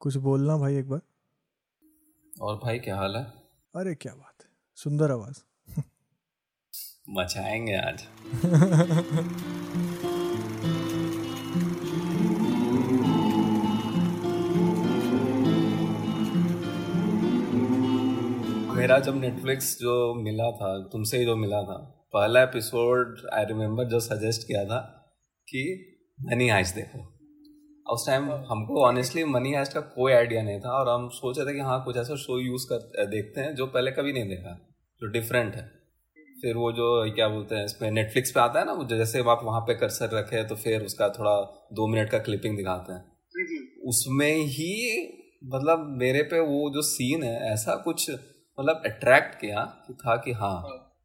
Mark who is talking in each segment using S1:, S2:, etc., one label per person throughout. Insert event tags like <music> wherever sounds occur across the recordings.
S1: कुछ बोलना भाई एक बार।
S2: और भाई क्या हाल है?
S1: अरे क्या बात है सुंदर आवाज़।
S2: मचाएँगे आज। मेरा जब नेटफ्लिक्स जो मिला था तुमसे ही जो मिला था पहला एपिसोड आई रिमेम्बर जो सजेस्ट किया था कि मनी हाइस्ट देखो। उस टाइम हमको ऑनेस्टली मनी हाइस्ट का कोई आइडिया नहीं था और हम सोच रहे थे कि हाँ कुछ ऐसा शो यूज़ कर देखते हैं जो पहले कभी नहीं देखा जो डिफरेंट है। फिर वो जो क्या बोलते हैं इसमें नेटफ्लिक्स पे आता है ना वो जैसे आप वहाँ पे कर्सर रखे तो फिर उसका थोड़ा दो मिनट का क्लिपिंग दिखाते हैं। उसमें ही मतलब मेरे पे वो जो सीन है ऐसा कुछ मतलब अट्रैक्ट किया कि था कि हाँ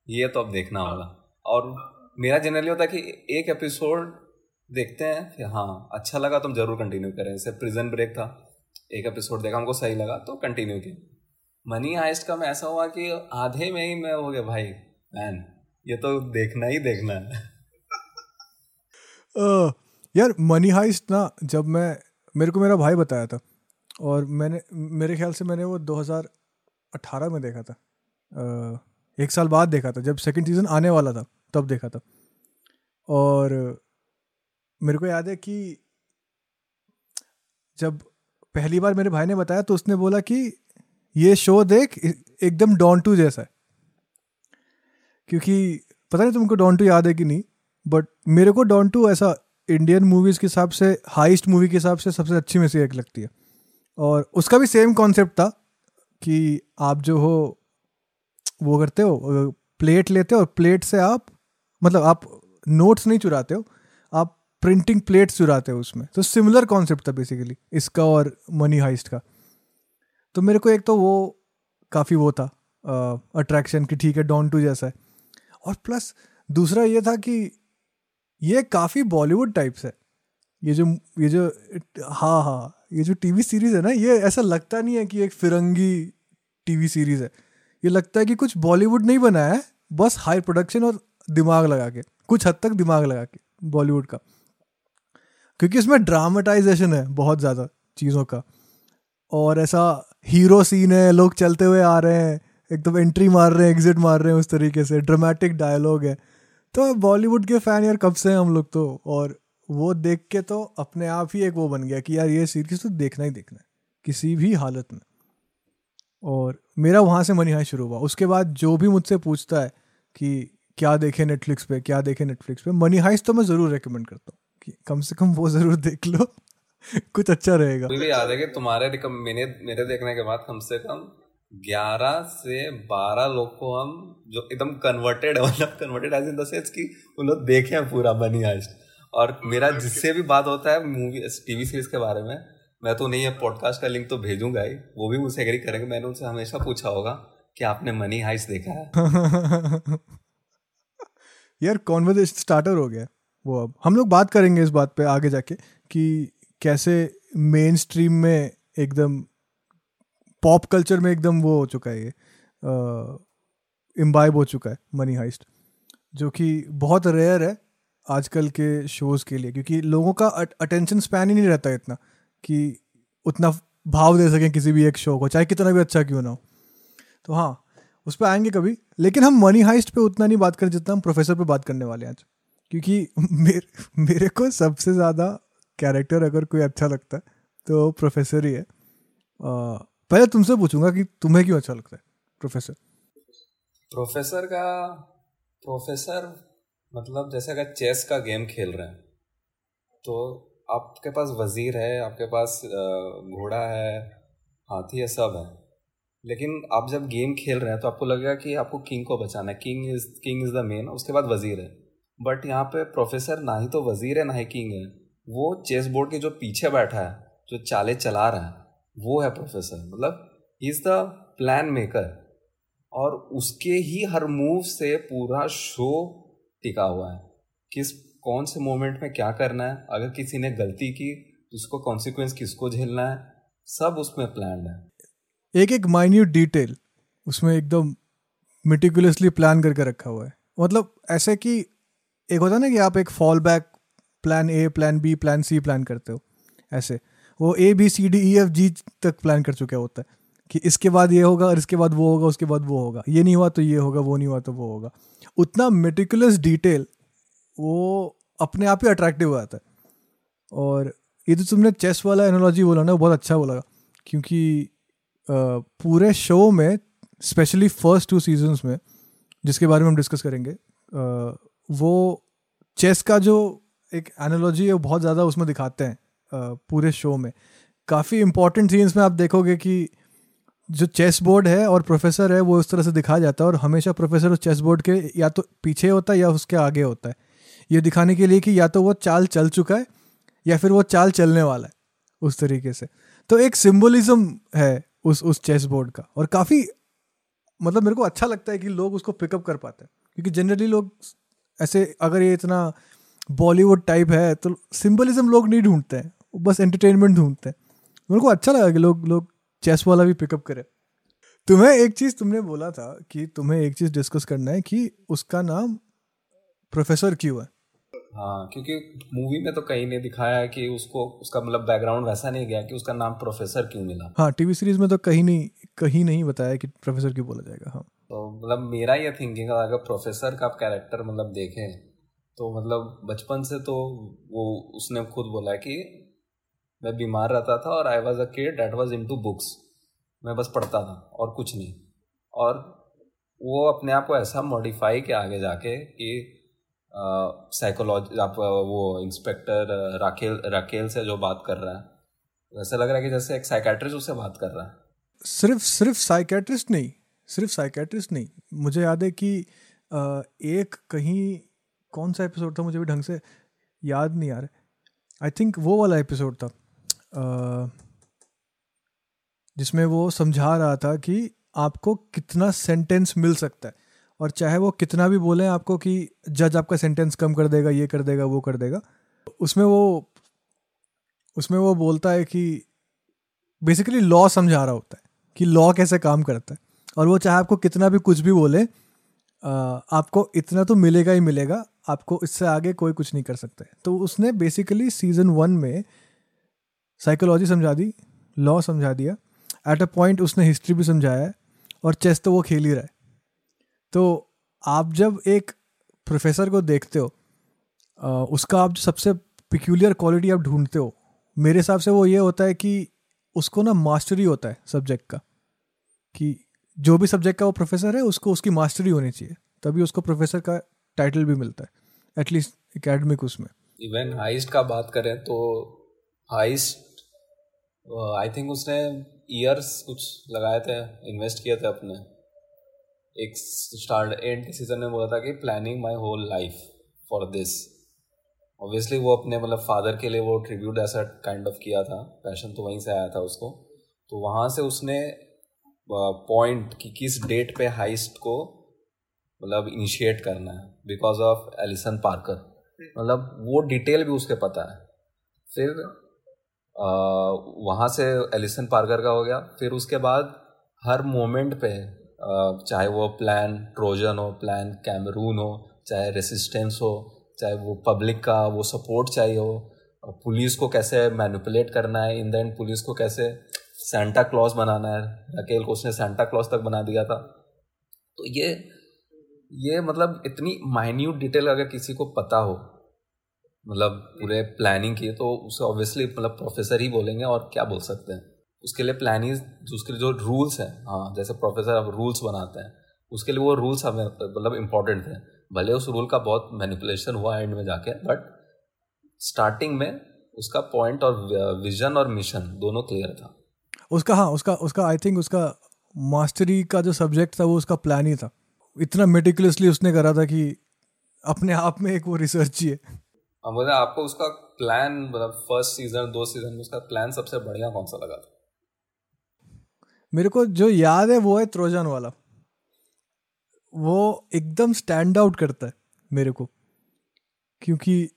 S2: ये तो अब देखना होगा। और मेरा जनरली होता है कि एक एपिसोड देखते हैं फिर हाँ अच्छा लगा तो हम ज़रूर कंटिन्यू करें। जैसे प्रिजन ब्रेक था एक एपिसोड देखा हमको सही लगा तो कंटिन्यू किया। मनी हाइस्ट का में ऐसा हुआ कि आधे में ही मैं हो गया भाई मैन ये तो देखना ही देखना है।
S1: uh, यार मनी हाइस्ट ना जब मैं मेरे को मेरा भाई बताया था और मैंने मेरे ख्याल से मैंने वो 2018 में देखा था। uh, एक साल बाद देखा था जब सेकंड सीज़न आने वाला था तब देखा था। और मेरे को याद है कि जब पहली बार मेरे भाई ने बताया तो उसने बोला कि ये शो देख एकदम डॉन टू जैसा है। क्योंकि पता नहीं तुमको डॉन टू याद है कि नहीं बट मेरे को डॉन टू ऐसा इंडियन मूवीज़ के हिसाब से हाइस्ट मूवी के हिसाब से सबसे अच्छी में से एक लगती है। और उसका भी सेम कॉन्सेप्ट था कि आप जो हो, वो करते हो प्लेट लेते हो और प्लेट से आप मतलब आप नोट्स नहीं चुराते हो प्रिंटिंग प्लेट्स चुराते हैं उसमें। तो सिमिलर कॉन्सेप्ट था बेसिकली इसका और मनी हाइस्ट का। तो मेरे को एक तो वो काफ़ी वो था अट्रैक्शन कि ठीक है डॉन टू जैसा है। और प्लस दूसरा ये था कि ये काफ़ी बॉलीवुड टाइप्स है। ये जो ये जो हाँ हाँ ये जो टीवी सीरीज़ है ना, ये ऐसा लगता नहीं है कि एक फिरंगी टीवी सीरीज़ है। ये लगता है कि कुछ बॉलीवुड नहीं बनाया है, बस हाई प्रोडक्शन और दिमाग लगा के, कुछ हद तक दिमाग लगा के बॉलीवुड का। क्योंकि इसमें ड्रामेटाइजेशन है बहुत ज़्यादा चीज़ों का। और ऐसा हीरो सीन है, लोग चलते हुए आ रहे हैं, एकदम एंट्री मार रहे हैं एग्जिट मार रहे हैं उस तरीके से ड्रामेटिक डायलॉग है। तो बॉलीवुड के फ़ैन यार कब से हैं हम लोग तो? और वो देख के तो अपने आप ही एक वो बन गया कि यार ये सीरीज़ तो देखना ही देखना है, किसी भी हालत में। और मेरा वहाँ से मनिहाई शुरू हुआ। उसके बाद जो भी मुझसे पूछता है कि क्या देखें नेटफ्लिक्स पे, क्या देखें नेटफ्लिक्स पे मनी हाइस तो मैं ज़रूर रिकमेंड करता हूँ। कम से कम वो ज़रूर देख लो। कुछ अच्छा रहेगा।
S2: मुझे याद है कि तुम्हारे मेरे मेरे देखने के बाद कम से कम ग्यारह से बारह लोग को हम जो एकदम कन्वर्टेड है मतलब converted as in the sense कि उन लोग देखे हैं पूरा बनी हाइस्ट और मेरा जिससे भी बात होता है मूवी टीवी सीरीज़ के बारे में मैं तो नहीं है पॉडकास्ट का लिंक तो भेजूँगा ही। वो भी मुझसे एग्री करेंगे मैंने उनसे हमेशा पूछा होगा कि आपने मनी हाइस्ट देखा है। <laughs>
S1: यार कॉन्वर्जेशन स्टार्टर हो गया। वो अब, हम लोग बात करेंगे इस बात पे आगे जाके कि कैसे मेन स्ट्रीम में एकदम पॉप कल्चर में एकदम वो हो चुका है ये इम्बाइब हो चुका है मनी हाइस्ट जो कि बहुत रेयर है आजकल के शोज़ के लिए, क्योंकि लोगों का अटेंशन स्पैन ही नहीं रहता इतना कि उतना भाव दे सकें किसी भी एक शो को, चाहे कितना भी अच्छा क्यों ना हो। तो हाँ उस पर आएँगे कभी, लेकिन हम मनी हाइस्ट पे उतना नहीं बात करें जितना हम प्रोफेसर पे बात करने वाले हैं आज। क्योंकि <laughs> मेरे मेरे को सबसे ज़्यादा कैरेक्टर अगर कोई अच्छा लगता है तो प्रोफेसर ही है। पहले तुमसे पूछूँगा कि तुम्हें क्यों अच्छा लगता है प्रोफेसर
S2: प्रोफेसर का प्रोफेसर मतलब जैसे अगर चेस का गेम खेल रहे हैं तो आपके पास वज़ीर है, आपके पास घोड़ा है, हाथी है, सब है। लेकिन आप जब गेम खेल रहे हैं तो आपको लगेगा कि आपको किंग को बचाना है। King is king is the main उसके बाद वज़ीर है। बट यहाँ पे प्रोफेसर ना ही तो वज़ीर है, ना ही किंग है। वो चेस बोर्ड के जो पीछे बैठा है, जो चाले चला रहा है, वो है प्रोफेसर। मतलब इज़ द प्लान मेकर और उसके ही हर मूव से पूरा शो टिका हुआ है किस कौन से मोमेंट में क्या करना है, अगर किसी ने गलती की तो उसको कॉन्सिक्वेंस किसको झेलना है, सब उसमें प्लान है।
S1: एक एक माइन्यूट डिटेल उसमें एकदम मिटिकुलसली प्लान करके रखा हुआ है। मतलब ऐसे कि एक होता है ना कि आप एक fall back plan A plan B plan C plan करते हो, ऐसे। वो A B C D E F G तक प्लान कर चुका होता है कि इसके बाद ये होगा और इसके बाद वो होगा, उसके बाद वो होगा। ये नहीं हुआ तो ये होगा, वो नहीं हुआ तो वो होगा। उतना मेटिकुलस डिटेल वो अपने आप ही अट्रैक्टिव हो जाता है। और ये तो तुमने चेस वाला एनोलॉजी बोला ना, वो बहुत अच्छा बोला। क्योंकि पूरे शो में स्पेशली फ़र्स्ट टू सीजन्स में, जिसके बारे में हम डिस्कस करेंगे वो चेस का जो एक एनोलॉजी है, वो बहुत ज़्यादा उसमें दिखाते हैं पूरे शो में। काफ़ी इंपॉर्टेंट सीन्स में आप देखोगे कि जो चेस बोर्ड है और प्रोफेसर है, वो उस तरह से दिखाया जाता है और हमेशा प्रोफेसर उस चेस बोर्ड के या तो पीछे होता है या उसके आगे होता है। ये दिखाने के लिए कि या तो वो चाल चल चुका है या फिर वो चाल चलने वाला है, उस तरीके से। तो एक सिम्बोलिज्म है उस उस चेस बोर्ड का और काफ़ी मतलब मेरे को अच्छा लगता है कि लोग उसको पिकअप कर पाते हैं। क्योंकि जनरली लोग ऐसे अगर ये इतना बॉलीवुड टाइप है तो सिंबलिज्म लोग नहीं ढूंढते हैं बस एंटरटेनमेंट ढूंढते हैं। मेरे को अच्छा लगा कि लोग लोग चेस वाला भी पिकअप करें। तुम्हें एक चीज़ तुमने बोला था कि तुम्हें एक चीज़ डिस्कस करना है कि उसका नाम प्रोफेसर क्यों है?
S2: हाँ क्योंकि मूवी में तो कहीं नहीं दिखाया है कि उसको उसका मतलब बैकग्राउंड वैसा नहीं गया कि उसका नाम प्रोफेसर क्यों मिला।
S1: हाँ टीवी सीरीज़ में तो कहीं नहीं कहीं नहीं बताया कि प्रोफेसर क्यों बोला जाएगा हाँ।
S2: तो मतलब मेरा ये थिंकिंग अगर प्रोफेसर का कैरेक्टर मतलब देखें तो मतलब बचपन से तो वो उसने खुद बोला कि मैं बीमार रहता था और I was a kid that was into books मैं बस पढ़ता था और कुछ नहीं। और वो अपने आप को ऐसा मॉडिफाई किया आगे जाके कि साइकोलॉजी आप, वो इंस्पेक्टर राकेल राकेल से जो बात कर रहा है वैसे लग रहा है कि जैसे एक साइकेट्रिस्ट उससे बात कर रहा है।
S1: सिर्फ़ सिर्फ़ साइकेट्रिस्ट नहीं सिर्फ़ साइकेट्रिस्ट नहीं। मुझे याद है कि एक कहीं, कौन सा एपिसोड था मुझे भी ढंग से याद नहीं रहा। आई थिंक वो वाला एपिसोड था। जिसमें वो समझा रहा था कि आपको कितना सेंटेंस मिल सकता है। और चाहे वो कितना भी बोले आपको कि जज आपका सेंटेंस कम कर देगा, ये कर देगा, वो कर देगा। उसमें वो उसमें वो बोलता है कि बेसिकली लॉ समझा रहा होता है कि लॉ कैसे काम करता है। और वो चाहे आपको कितना भी कुछ भी बोले आपको इतना तो मिलेगा ही मिलेगा, आपको इससे आगे कोई कुछ नहीं कर सकता तो उसने बेसिकली सीज़न वन में साइकोलॉजी समझा दी लॉ समझा दिया एट अ पॉइंट उसने हिस्ट्री भी समझाया है और चेस तो वो खेल ही रहा है। तो आप जब एक प्रोफेसर को देखते हो उसका आप सबसे पिक्यूलियर क्वालिटी आप ढूंढते हो, मेरे हिसाब से वो ये होता है कि उसको ना मास्टरी होता है सब्जेक्ट का, कि जो भी सब्जेक्ट का वो प्रोफेसर है, उसको उसकी मास्टरी होनी चाहिए। तभी उसको प्रोफेसर का टाइटल भी मिलता है एटलीस्ट एकेडमिक उसमें।
S2: इवन हाइस्ट का बात करें तो हाइस्ट आई थिंक उसने ईयर्स कुछ लगाए थे इन्वेस्ट किए थे अपने। एक स्टार्ट एंड के सीज़न में बोला था कि planning my whole life for this obviously वो अपने मतलब फादर के लिए वो ट्रिब्यूट ऐसा काइंड ऑफ़ किया था पैशन तो वहीं से आया था उसको। तो वहाँ से उसने पॉइंट कि किस डेट पे हाइस्ट को मतलब इनिशिएट करना है बिकॉज़ ऑफ़ एलिसन पार्कर मतलब वो डिटेल भी उसके पता है। फिर वहाँ से एलिसन पार्कर का हो गया। फिर उसके बाद हर मोमेंट पे चाहे वो प्लान ट्रोजन हो प्लान कैमरून हो, चाहे रेसिस्टेंस हो, चाहे वो पब्लिक का वो सपोर्ट चाहिए हो पुलिस को कैसे मैनिपुलेट करना है इन द एंड पुलिस को कैसे सेंटा क्लॉज बनाना है। रकेल को उसने सेंटा क्लॉज तक बना दिया था। तो ये ये मतलब इतनी माइन्यूट डिटेल अगर किसी को पता हो मतलब पूरे प्लानिंग की तो उसे ऑब्वियसली मतलब प्रोफेसर ही बोलेंगे और क्या बोल सकते हैं। उसके लिए प्लानिंग उसके जो रूल्स हैं हाँ जैसे प्रोफेसर अब रूल्स बनाते हैं, उसके लिए वो रूल्स हमें मतलब इम्पोर्टेंट थे। भले उस रूल का बहुत मैनिपुलेशन हुआ एंड में जाके बट स्टार्टिंग में उसका पॉइंट और विजन और मिशन दोनों क्लियर था।
S1: उसका हाँ उसका उसका आई थिंक उसका मास्टरी का जो सब्जेक्ट था वो उसका प्लान ही था। इतना मेटिकुलसली उसने करा था कि अपने आप में एक वो रिसर्च ही है।
S2: मतलब आपको उसका प्लान मतलब फ़र्स्ट सीज़न दो सीज़न में उसका प्लान सबसे बढ़िया कौन सा लगा? था
S1: मेरे को जो याद है वो है त्रोजन वाला। वो एकदम स्टैंड आउट करता है मेरे को। क्योंकि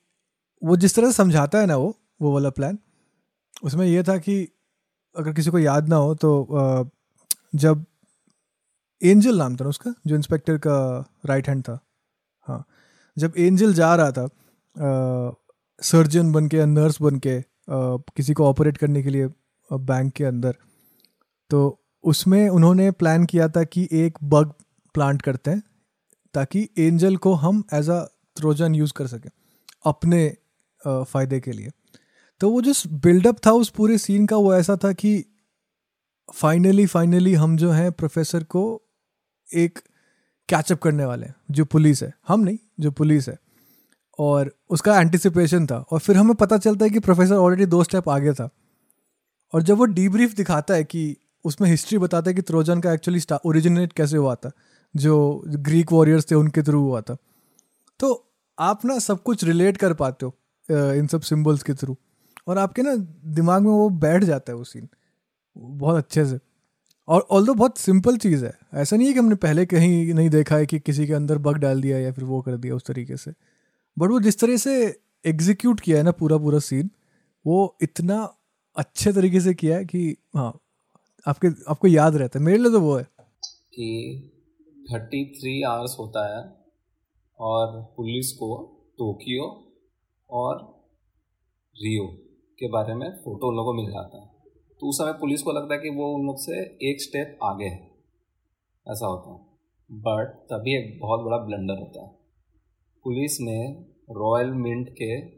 S1: वो जिस तरह से समझाता है ना वो वो वाला प्लान उसमें यह था कि अगर किसी को याद ना हो तो जब एंजल नाम था ना उसका, जो इंस्पेक्टर का राइट हैंड था हाँ जब एंजल जा रहा था सर्जन बन के या नर्स बन के किसी को ऑपरेट करने के लिए बैंक के अंदर तो उसमें उन्होंने प्लान किया था कि एक बग प्लांट करते हैं, ताकि एंजल को हम एज अ ट्रोजन यूज़ कर सकें, अपने फ़ायदे के लिए। तो वो जो बिल्डअप था उस पूरे सीन का वो ऐसा था कि फाइनली फाइनली हम जो हैं प्रोफेसर को एक कैचअप करने वाले हैं, जो पुलिस है। हम नहीं, जो पुलिस है। और उसका एंटिसिपेशन था। और फिर हमें पता चलता है कि प्रोफेसर ऑलरेडी दो स्टेप आगे था। और जब वो डीब्रीफ दिखाता है कि उसमें हिस्ट्री बताता है कि त्रोजन का एक्चुअली ओरिजिनेट कैसे हुआ था, जो ग्रीक वॉरियर्स थे उनके थ्रू हुआ था। तो आप ना सब कुछ रिलेट कर पाते हो इन सब सिम्बल्स के थ्रू और आपके ना दिमाग में वो बैठ जाता है वो सीन बहुत अच्छे से। और ऑल बहुत सिंपल चीज़ है, ऐसा नहीं है कि हमने पहले कहीं नहीं देखा है कि किसी के अंदर बग डाल दिया या फिर वो कर दिया उस तरीके से। बट वो जिस तरह से एग्जीक्यूट किया है ना पूरा पूरा सीन वो इतना अच्छे तरीके से किया है कि हाँ आपके, आपको याद रहता है। मेरे लिए तो वो है।
S2: कि थर्टी थ्री आवर्स होता है और पुलिस को टोक्यो और रियो। के बारे में फ़ोटो उन लोगों को मिल जाता है। तो उस समय पुलिस को लगता है कि वो उन लोग से एक स्टेप आगे है। ऐसा होता है। बट तभी एक बहुत बड़ा ब्लंडर होता है। पुलिस ने रॉयल मिंट के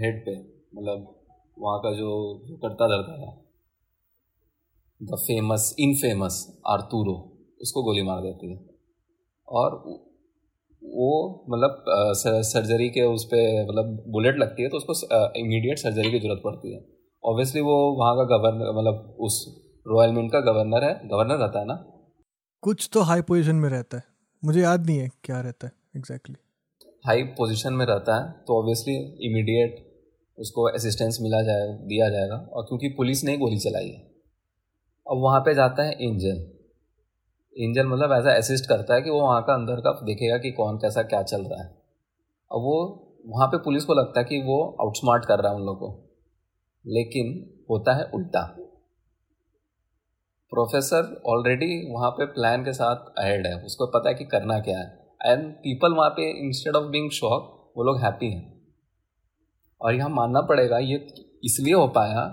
S2: हेड पे मतलब वहाँ का जो करता धरता था द फ़ेमस इनफेमस आर्तूरो उसको गोली मार देती है। और वो मतलब सर्जरी के उस पर मतलब बुलेट लगती है तो उसको इमीडिएट सर्जरी की ज़रूरत पड़ती है। ऑब्वियसली वो वहाँ का गवर्नर मतलब उस रॉयल मिंट का गवर्नर है गवर्नर रहता है ना?
S1: कुछ तो हाई पोजीशन में रहता है। मुझे याद नहीं है क्या रहता है एग्जैक्टली
S2: हाई पोजीशन में रहता है तो ऑब्वियसली इमीडिएट उसको असिस्टेंस मिला जाए दिया जाएगा और क्योंकि पुलिस ने गोली चलाई है। अब वहाँ पे जाता है एंजल एंजल मतलब ऐसा असिस्ट करता है कि वो वहाँ का अंदर का देखेगा कि कौन कैसा क्या चल रहा है। अब वो वहाँ पे पुलिस को लगता है कि वो आउटस्मार्ट कर रहा है उन लोगों को। लेकिन होता है उल्टा। प्रोफेसर ऑलरेडी वहाँ पे प्लान के साथ अहेड है। उसको पता है कि करना क्या है। एंड पीपल वहाँ पे इंस्टेड ऑफ़ बींग शॉक वो लोग हैप्पी हैं। और यहाँ मानना पड़ेगा, ये इसलिए हो पाया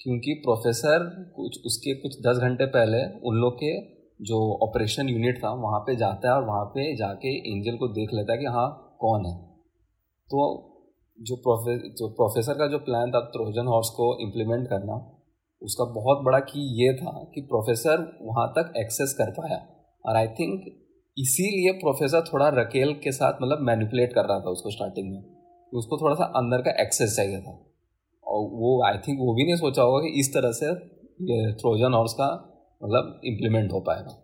S2: क्योंकि प्रोफेसर कुछ, उसके कुछ दस घंटे पहले उन लोग के जो ऑपरेशन यूनिट था, वहाँ पे जाता है और वहाँ पे जाके एंजल को देख लेता है कि हाँ कौन है। तो जो प्रोफे जो प्रोफेसर का जो प्लान था ट्रोजन हॉर्स को इम्प्लीमेंट करना, उसका बहुत बड़ा की ये था कि प्रोफेसर वहाँ तक एक्सेस कर पाया। और आई थिंक इसीलिए प्रोफेसर थोड़ा रकेल के साथ मतलब मैनिपुलेट कर रहा था उसको स्टार्टिंग में। उसको थोड़ा सा अंदर का एक्सेस चाहिए था। और वो आई थिंक वो भी नहीं सोचा होगा कि इस तरह से ये ट्रोजन हॉर्स का मतलब इम्प्लीमेंट हो पाएगा।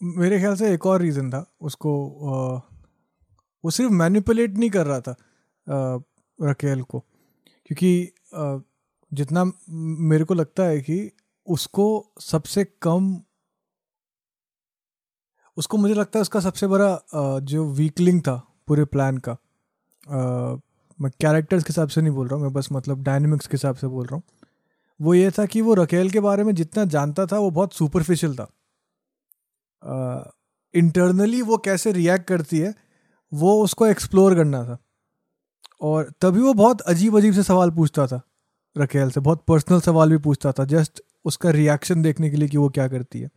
S1: मेरे ख्याल से एक और रीज़न था उसको आ, वो सिर्फ़ मैनिपुलेट नहीं कर रहा था रकेल को। क्योंकि आ, जितना मेरे को लगता है कि उसको सबसे कम उसको मुझे लगता है उसका सबसे बड़ा जो वीकलिंग था पूरे प्लान का मैं कैरेक्टर्स के हिसाब से नहीं बोल रहा हूँ मैं बस मतलब डायनेमिक्स के हिसाब से बोल रहा हूँ। वो ये था कि वो रकेल के बारे में जितना जानता था, वो बहुत सुपरफिशियल था। इंटरनली वो कैसे रिएक्ट करती है, वो उसको एक्सप्लोर करना था। और तभी वो बहुत अजीब अजीब से सवाल पूछता था, रकेल से, बहुत पर्सनल सवाल भी पूछता था जस्ट उसका रिएक्शन देखने के लिए कि वो क्या करती है।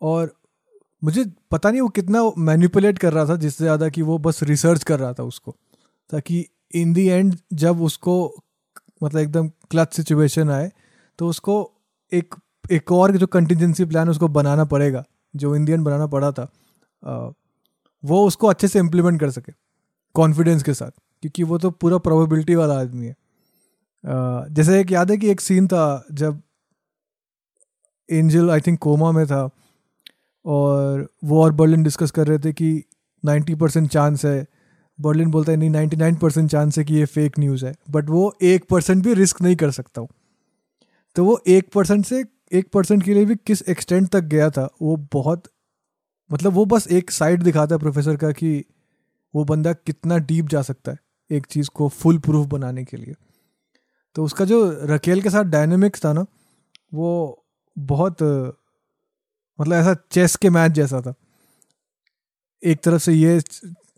S1: और मुझे पता नहीं वो कितना मैनिपुलेट कर रहा था, जिससे ज़्यादा कि वो बस रिसर्च कर रहा था उसको, ताकि इन दी एंड जब उसको मतलब एकदम क्लच सिचुएशन आए तो उसको एक एक और जो कंटिजेंसी प्लान उसको बनाना पड़ेगा, जो इंडियन बनाना पड़ा था वो उसको अच्छे से इम्प्लीमेंट कर सके कॉन्फिडेंस के साथ, क्योंकि वो तो पूरा प्रोबेबिलिटी वाला आदमी है। जैसे एक याद है कि एक सीन था जब एंजल आई थिंक कोमा में था, और वो और बर्लिन डिस्कस कर रहे थे कि नाइन्टी परसेंट चांस है बर्लिन बोलता है, नहीं नाइन्टी नाइन परसेंट चांस है कि ये फेक न्यूज़ है. बट वो एक परसेंट भी रिस्क नहीं कर सकता हूँ। तो वो एक परसेंट से एक परसेंट के लिए भी किस एक्सटेंट तक गया था, वो बहुत मतलब वो बस एक साइड दिखाता है प्रोफेसर का कि वो बंदा कितना डीप जा सकता है एक चीज़ को फुल प्रूफ बनाने के लिए। तो उसका जो रकेल के साथ डायनेमिक्स था ना, वो बहुत मतलब ऐसा चेस के मैच जैसा था। एक तरफ़ से ये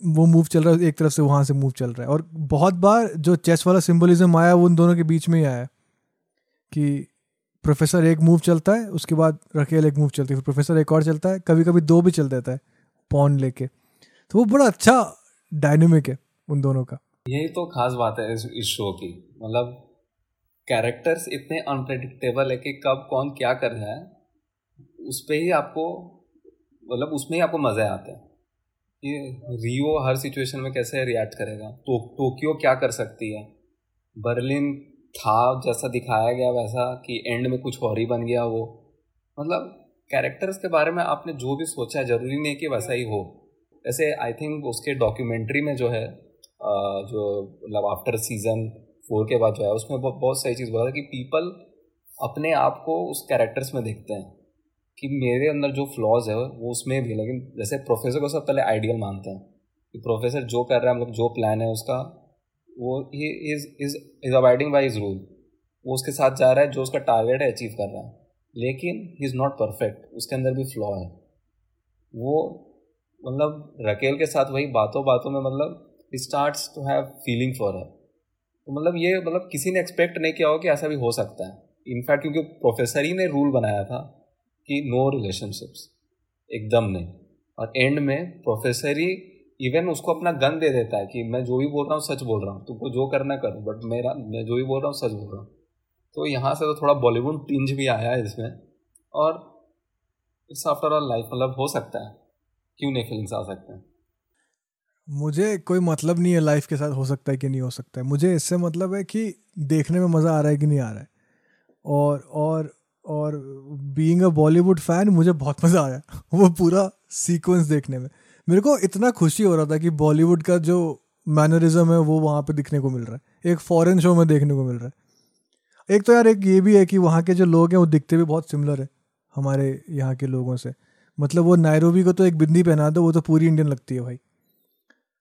S1: वो मूव चल रहा है एक तरफ़ से वहाँ से मूव चल रहा है। और बहुत बार जो चेस वाला सिंबलिज्म आया वो उन दोनों के बीच में ही आया कि प्रोफेसर एक मूव चलता है उसके बाद रकेल एक मूव चलती है फिर प्रोफेसर एक और चलता है कभी कभी दो भी चल देता है पॉन लेके। तो वो बड़ा अच्छा डायनेमिक है उन दोनों का।
S2: यही तो खास बात है इस, इस शो की। मतलब कैरेक्टर्स इतने अनप्रडिक्टेबल है कि कब कौन क्या कर रहा है उस पर ही आपको मतलब उसमें ही आपको मज़े आते हैं। कि रियो हर सिचुएशन में कैसे रिएक्ट करेगा? तो टोक्यो क्या कर सकती है? बर्लिन था, जैसा दिखाया गया वैसा कि एंड में कुछ और ही बन गया वो। मतलब कैरेक्टर्स के बारे में आपने जो भी सोचा है, ज़रूरी नहीं कि वैसा ही हो। ऐसे आई थिंक उसके डॉक्यूमेंट्री में जो है जो मतलब आफ्टर सीज़न फोर के बाद जो है, उसमें बहुत सही चीज़ बोला था कि पीपल अपने आप को उस कैरेक्टर्स में देखते हैं। कि मेरे अंदर जो फ्लॉज है, वो उसमें भी लेकिन जैसे प्रोफेसर को सब पहले आइडियल मानते हैं। कि प्रोफेसर जो कर रहा है मतलब जो प्लान है उसका, वो ही is is is abiding by is rule वो उसके साथ जा रहा है, जो उसका टारगेट है अचीव कर रहा है। लेकिन ही इज़ नॉट परफेक्ट उसके अंदर भी फ्लॉ है। वो मतलब रकेल के साथ वही बातों बातों में मतलब start to have feeling for her तो मतलब ये मतलब किसी ने एक्सपेक्ट नहीं किया हो कि ऐसा भी हो सकता है। इनफैक्ट क्योंकि प्रोफेसर ही ने रूल बनाया था। कि नो रिलेशनशिप्स एकदम नहीं। और एंड में प्रोफेसर ही इवन उसको अपना गन दे देता है कि मैं जो भी बोल रहा हूँ सच बोल रहा हूँ। तुमको जो करना कर बट मेरा, मैं जो भी बोल रहा हूँ सच बोल रहा हूँ। तो यहाँ से तो थोड़ा बॉलीवुड टिंज भी आया है इसमें। और इट्स आफ्टर ऑल लाइफ मतलब हो सकता है। क्यों नहीं फीलिंग्स आ सकते हैं?
S1: मुझे कोई मतलब नहीं है लाइफ के साथ हो सकता है कि नहीं हो सकता है। मुझे इससे मतलब है कि देखने में मज़ा आ रहा है कि नहीं आ रहा है। और और और बीइंग अ बॉलीवुड फ़ैन मुझे बहुत मज़ा आया <laughs> वो पूरा सीक्वेंस देखने में। मेरे को इतना खुशी हो रहा था कि बॉलीवुड का जो मैनरिज्म है, वो वहाँ पे दिखने को मिल रहा है। एक फॉरेन शो में देखने को मिल रहा है। एक तो यार, एक ये भी है कि वहाँ के जो लोग हैं, वो दिखते भी बहुत सिमिलर है हमारे यहाँ के लोगों से। मतलब वो नायरोबी को तो एक बिंदी पहना दो, वो तो पूरी इंडियन लगती है भाई।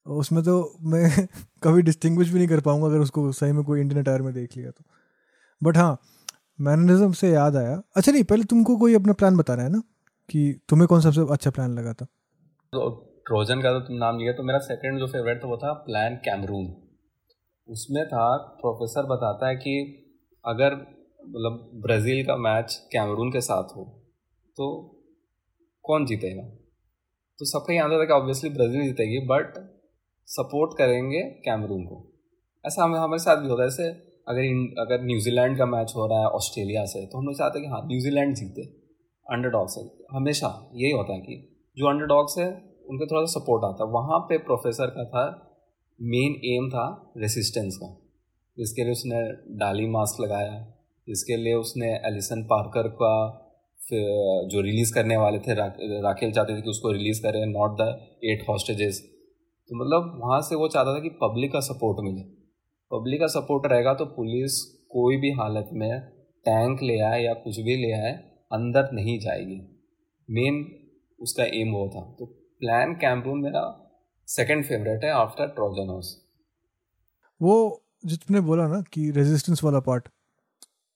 S1: उसमें तो मैं <laughs> कभी डिस्टिंग्विश भी नहीं कर पाऊँगा अगर उसको सही में कोई इंडियन अटायर में देख लिया तो। बट हाँ मैनरिज्म से याद आया। अच्छा नहीं, पहले तुमको कोई अपना प्लान बता रहा है ना कि तुम्हें कौन सबसे अच्छा प्लान लगा था?
S2: तो ट्रोजन का तो तुम नाम लिया तो मेरा सेकंड जो फेवरेट था वो था प्लान कैमरून उसमें था प्रोफेसर बताता है कि अगर मतलब ब्राज़ील का मैच कैमरून के साथ हो तो कौन जीतेगा? तो सबका ही आंसर था कि ऑब्वियसली ब्राज़ील जीतेगी बट सपोर्ट करेंगे कैमरून को। ऐसा हमें, हमारे साथ भी होता है। जैसे अगर अगर न्यूजीलैंड का मैच हो रहा है ऑस्ट्रेलिया से तो हम लोग चाहते हैं कि हाँ न्यूजीलैंड जीते अंडर से। हमेशा यही होता है कि जो अंडर है उनका थोड़ा सा सपोर्ट आता है। वहाँ पे प्रोफेसर का था मेन एम था रेसिस्टेंस का। जिसके लिए उसने डाली मास्क लगाया जिसके लिए उसने एलिसन पार्कर का जो रिलीज़ करने वाले थे रा, राखेल चाहते थे कि उसको रिलीज़ करें नॉट द एट हॉस्टेजेस तो मतलब वहाँ से वो चाहता था कि पब्लिक का सपोर्ट मिले। पब्लिक का सपोर्ट रहेगा तो पुलिस कोई भी हालत में टैंक ले आए या कुछ भी ले आए अंदर नहीं जाएगी। मेन उसका एम वो था। तो प्लान कैंपरूम मेरा सेकंड फेवरेट है आफ्टर ट्रोजन हाउस
S1: वो जितने बोला ना कि रेजिस्टेंस वाला पार्ट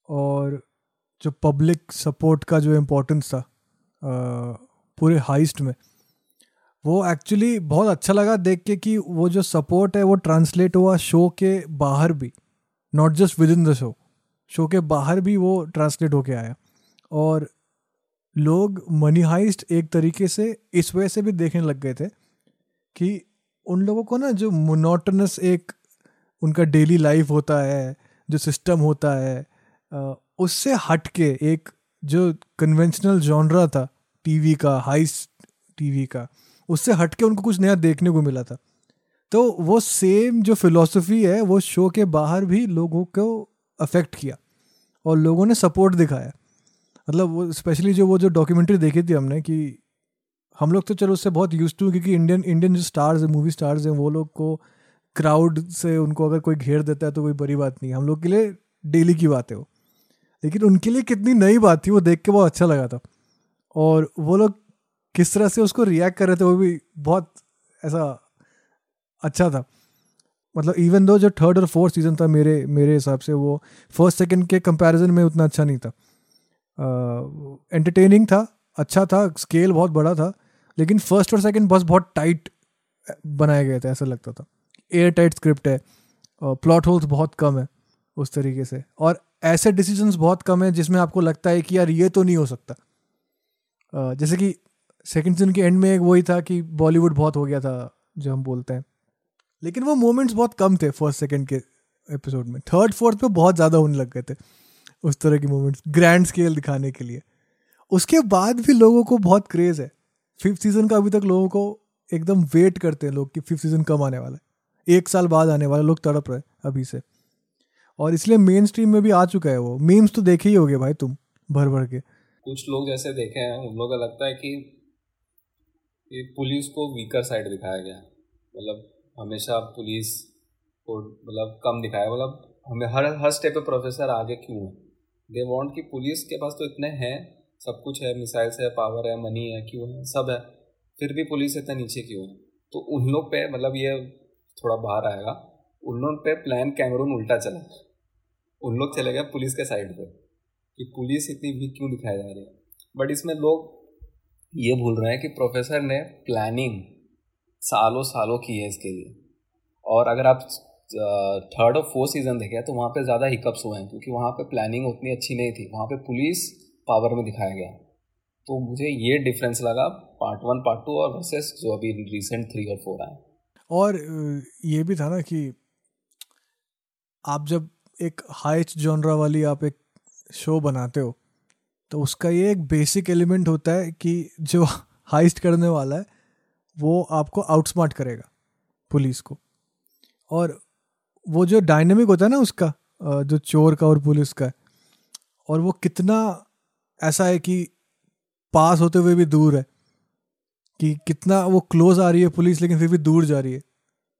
S1: और जो पब्लिक सपोर्ट का जो इम्पोर्टेंस था आ, पूरे हाइस्ट में वो एक्चुअली बहुत अच्छा लगा देख के कि वो जो सपोर्ट है, वो ट्रांसलेट हुआ शो के बाहर भी not just within the show show के बाहर भी वो ट्रांसलेट होके आया। और लोग मनी हाइस्ट एक तरीके से इस वजह से भी देखने लग गए थे कि उन लोगों को ना जो मोनोटनस एक उनका डेली लाइफ होता है, जो सिस्टम होता है उससे हट के एक जो कन्वेंशनल जॉनरा था टीवी का हाइस्ट टीवी का उससे हट के उनको कुछ नया देखने को मिला था। तो वो सेम जो फिलोसफी है, वो शो के बाहर भी लोगों को अफेक्ट किया और लोगों ने सपोर्ट दिखाया। मतलब वो स्पेशली जो वो जो डॉक्यूमेंट्री देखी थी हमने कि हम लोग तो चलो उससे बहुत यूज़ टू क्योंकि इंडियन इंडियन जो स्टार्स हैं मूवी स्टार्स हैं, वो लोग को क्राउड से उनको अगर कोई घेर देता है तो कोई बड़ी बात नहीं हम लोग के लिए डेली की बात है वो। लेकिन उनके लिए कितनी नई बात थी वो देख के बहुत अच्छा लगा था। और वो लोग किस तरह से उसको रिएक्ट कर रहे थे वो भी बहुत ऐसा अच्छा था। मतलब इवन दो जो थर्ड और फोर्थ सीज़न था मेरे मेरे हिसाब से वो फ़र्स्ट सेकंड के कंपैरिजन में उतना अच्छा नहीं था। एंटरटेनिंग uh, था अच्छा था स्केल बहुत बड़ा था लेकिन फ़र्स्ट और सेकंड बस बहुत टाइट बनाए गए थे ऐसा लगता था। एयर टाइट स्क्रिप्ट है प्लॉट होल्स बहुत कम है उस तरीके से और ऐसे डिसीजंस बहुत कम है जिसमें आपको लगता है कि यार ये तो नहीं हो सकता। uh, जैसे कि सेकंड सीज़न के एंड में एक वही था कि बॉलीवुड बहुत हो गया था, जो हम बोलते हैं। लेकिन वो मोमेंट्स बहुत कम थे फ़र्स्ट सेकंड के एपिसोड में। थर्ड फोर्थ पे बहुत ज़्यादा होने लग गए थे, उस तरह के मोमेंट्स ग्रैंड स्केल दिखाने के लिए। उसके बाद भी लोगों को बहुत क्रेज़ है। फिफ्थ सीज़न का अभी तक लोगों को एकदम वेट करते हैं लोग कि फिफ्थ सीज़न कब आने वाला है। एक साल बाद आने वाला, लोग तड़प रहे अभी से। और इसलिए मेन स्ट्रीम में भी आ चुका है वो। मीम्स तो देखे ही होगे भाई तुम भर भर के।
S2: कुछ लोग जैसे देखे हैं, उन लोगों का लगता है कि ये पुलिस को वीकर साइड दिखाया गया। मतलब हमेशा पुलिस को मतलब कम दिखाया मतलब हमें हर हर स्टेप पे प्रोफेसर आगे क्यों है? दे वांट कि पुलिस के पास तो इतने हैं, सब कुछ है मिसाइल्स है पावर है मनी है, क्यों है? सब है। फिर भी पुलिस इतना नीचे क्यों है? तो उन लोग पे मतलब ये थोड़ा बाहर आएगा। उन लोग पे प्लान कैमरून उल्टा चला उन लोग चले गए पुलिस के साइड पे कि पुलिस इतनी वीक क्यों दिखाई जा रही है? बट इसमें लोग ये भूल रहे हैं कि प्रोफेसर ने प्लानिंग सालों सालों की है इसके लिए। और अगर आप थर्ड और फोर्थ सीज़न देखे तो वहाँ पे ज़्यादा हिकअप्स हुए हैं, क्योंकि वहाँ पे प्लानिंग उतनी अच्छी नहीं थी। वहाँ पे पुलिस पावर में दिखाया गया। तो मुझे ये डिफरेंस लगा पार्ट वन पार्ट टू और वर्सेस जो अभी रिसेंट थ्री और फोर आए।
S1: और ये भी था ना कि आप जब एक हाइच जॉनरा वाली आप एक शो बनाते हो तो उसका ये एक बेसिक एलिमेंट होता है कि जो हाइस्ट करने वाला है, वो आपको आउटस्मार्ट करेगा पुलिस को। और वो जो डायनेमिक होता है ना उसका जो चोर का और पुलिस का, और वो कितना ऐसा है कि पास होते हुए भी दूर है, कि कितना वो क्लोज आ रही है पुलिस लेकिन फिर भी दूर जा रही है।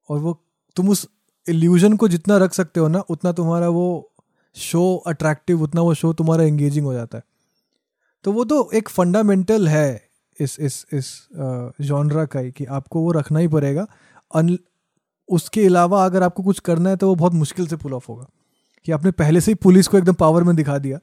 S1: और वो, तुम उस इल्यूजन को जितना रख सकते हो ना, उतना तुम्हारा वो शो अट्रैक्टिव उतना वो शो तुम्हारा एंगेजिंग हो जाता है। तो वो तो एक फंडामेंटल है इस इस इस जॉनरा का ही कि आपको वो रखना ही पड़ेगा। अन, उसके अलावा अगर आपको कुछ करना है तो वो बहुत मुश्किल से पुल ऑफ़ होगा। कि आपने पहले से ही पुलिस को एकदम पावर में दिखा दिया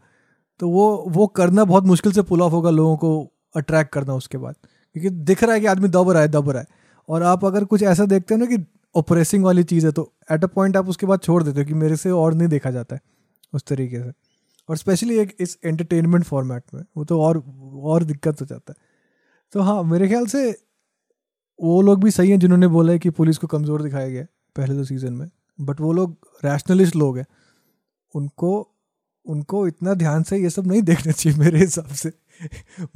S1: तो वो वो करना बहुत मुश्किल से पुल ऑफ़ होगा लोगों को अट्रैक्ट करना उसके बाद। क्योंकि दिख रहा है कि आदमी दब रहा है, दब रहा है। और आप अगर कुछ ऐसा देखते हो ना कि ऑपरेसिंग वाली चीज़ है तो एट अ पॉइंट आप उसके बाद छोड़ देते हो कि मेरे से और नहीं देखा जाता है, उस तरीके से। और स्पेशली एक इस एंटरटेनमेंट फॉर्मेट में, वो तो और और दिक्कत हो जाता है। तो हाँ मेरे ख्याल से वो लोग भी सही हैं जिन्होंने बोला है कि पुलिस को कमज़ोर दिखाया गया पहले दो सीज़न में। बट वो लोग रैशनलिस्ट लोग हैं। उनको उनको इतना ध्यान से ये सब नहीं देखना चाहिए मेरे हिसाब से।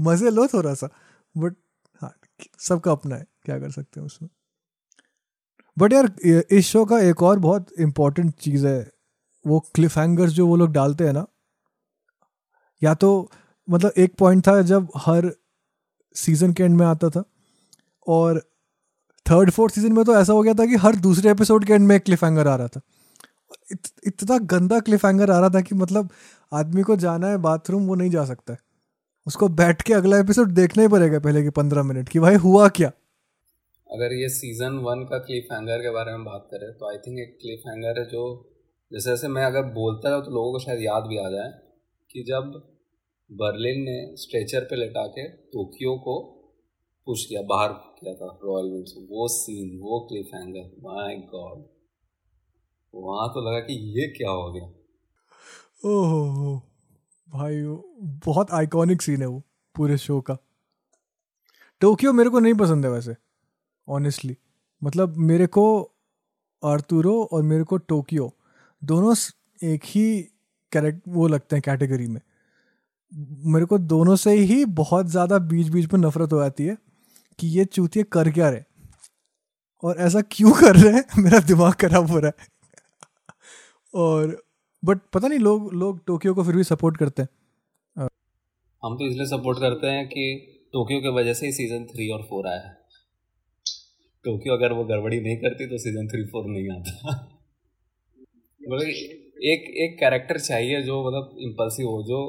S1: मज़े लो थोड़ा सा बट हाँ सबका अपना है, क्या कर सकते हैं उसमें। बट यार इस शो का एक और बहुत इंपॉर्टेंट चीज़ है, वो क्लिफ हैंगर्स जो वो लोग डालते हैं ना या तो मतलब एक पॉइंट था जब हर सीज़न के एंड में आता था और थर्ड फोर्थ सीज़न में तो ऐसा हो गया था कि हर दूसरे एपिसोड के एंड में एक क्लिफ आ रहा था। इत, इतना गंदा क्लिफ आ रहा था कि मतलब आदमी को जाना है बाथरूम वो नहीं जा सकता है। उसको बैठ के अगला एपिसोड देखना ही पड़ेगा पहले के पंद्रह मिनट की भाई हुआ क्या?
S2: अगर ये सीज़न वन का क्लिफ हैंगर के बारे में बात करें तो आई थिंक एक क्लिफ हैंगर है जो जैसे जैसे मैं अगर बोलता रहा तो लोगों को शायद याद भी आ जाए कि जब बर्लिन ने स्ट्रेचर पे लेटा के टोक्यो को पुश किया, बाहर किया था रॉयल विंड वो सीन, वो क्लिफ हैंगर माय गॉड। वहाँ तो लगा कि ये क्या हो गया।
S1: ओहो, भाई, बहुत आइकॉनिक सीन है वो, पूरे शो का। टोक्यो मेरे को नहीं पसंद है वैसे ऑनेस्टली मतलब मेरे को आर्तुरो और मेरे को टोक्यो, दोनों एक ही कैरेक्ट वो लगते हैं कैटेगरी में। मेरे को दोनों से ही बहुत ज़्यादा बीच बीच में नफरत हो जाती है कि ये चूतिए कर क्या रहे और ऐसा क्यों कर रहे हैं? <laughs> मेरा दिमाग खराब हो रहा है। और बट पता नहीं, लोग लोग टोक्यो को फिर भी सपोर्ट करते हैं।
S2: हम तो इसलिए सपोर्ट करते हैं कि टोक्यो की वजह से ही सीज़न थ्री और फोर आया है। टोक्यो अगर वो गड़बड़ी नहीं करती तो सीज़न थ्री फोर नहीं आता। <laughs> मतलब एक एक कैरेक्टर चाहिए जो मतलब इम्पल्सिव हो जो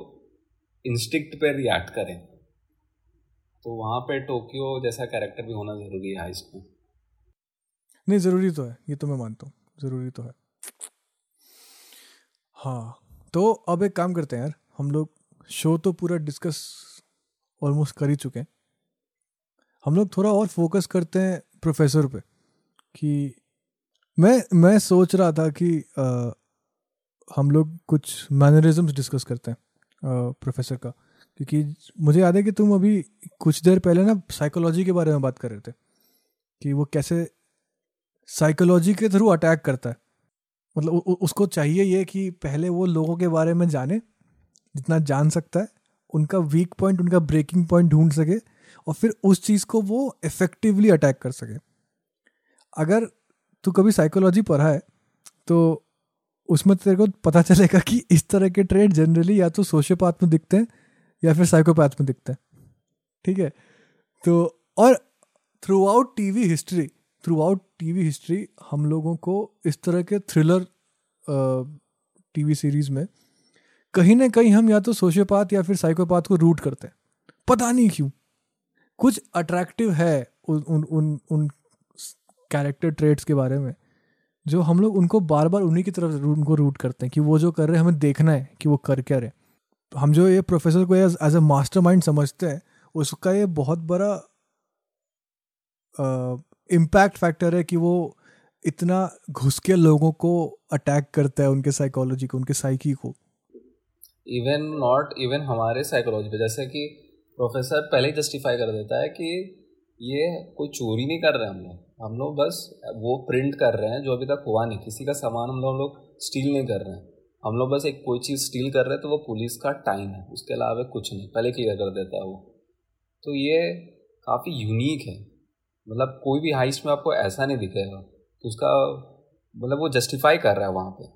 S2: इंस्टिक्ट पे रिएक्ट करे। तो वहाँ पे टोक्यो जैसा कैरेक्टर भी होना ज़रूरी है इसमें
S1: नहीं ज़रूरी तो है। ये तो मैं मानता हूँ। ज़रूरी तो है। हाँ तो अब एक काम करते हैं यार। हम लोग शो तो पूरा डिस्कस ऑलमोस्ट कर ही चुके हैं। हम लोग थोड़ा और फोकस करते हैं प्रोफेसर पे कि मैं मैं सोच रहा था कि आ, हम लोग कुछ मैनरिज्म्स डिस्कस करते हैं प्रोफेसर का। क्योंकि मुझे याद है कि तुम अभी कुछ देर पहले ना साइकोलॉजी के बारे में बात कर रहे थे कि वो कैसे साइकोलॉजी के थ्रू अटैक करता है। मतलब उ, उसको चाहिए ये कि पहले वो लोगों के बारे में जाने जितना जान सकता है उनका वीक पॉइंट उनका ब्रेकिंग पॉइंट ढूंढ सके और फिर उस चीज़ को वो इफेक्टिवली अटैक कर सके। अगर तू कभी साइकोलॉजी पढ़ा है तो उसमें तेरे को पता चलेगा कि इस तरह के ट्रेड जनरली या तो सोशियोपाथ में दिखते हैं या फिर साइकोपैथ में दिखते हैं। ठीक है? तो और throughout TV history throughout TV history हम लोगों को इस तरह के थ्रिलर टीवी सीरीज़ में कहीं ना कहीं हम या तो सोशियोपाथ या फिर साइकोपाथ को रूट करते हैं। पता नहीं क्यों। कुछ अट्रैक्टिव है उन उन, उन कैरेक्टर ट्रेड्स के बारे में। जो हम लोग उनको बार बार उन्हीं की तरफ़ उनको रूट करते हैं कि वो जो कर रहे हैं, हमें देखना है कि वो कर क्या रहे हम जो ये प्रोफेसर को एज ए मास्टर माइंड समझते हैं, उसका ये बहुत बड़ा इम्पैक्ट फैक्टर है कि वो इतना घुस के लोगों को अटैक करता है, उनके साइकोलॉजी को, उनके साइकी को।
S2: इवन नॉट इवन हमारे साइकोलॉजी पे, जैसे कि प्रोफेसर पहले ही जस्टिफाई कर देता है कि ये कोई चोरी नहीं कर रहे हम लोग। हम लोग बस वो प्रिंट कर रहे हैं, जो अभी तक हुआ नहीं। किसी का सामान हम लोग स्टील नहीं कर रहे हैं। हम लोग बस एक कोई चीज़ स्टील कर रहे हैं तो वो पुलिस का टाइम है। उसके अलावा कुछ नहीं। पहले क्लियर कर देता है वो। तो ये काफ़ी यूनिक है। मतलब कोई भी हाइस्ट में आपको ऐसा नहीं दिखेगा। तो उसका मतलब वो जस्टिफाई कर रहा है वहाँ पे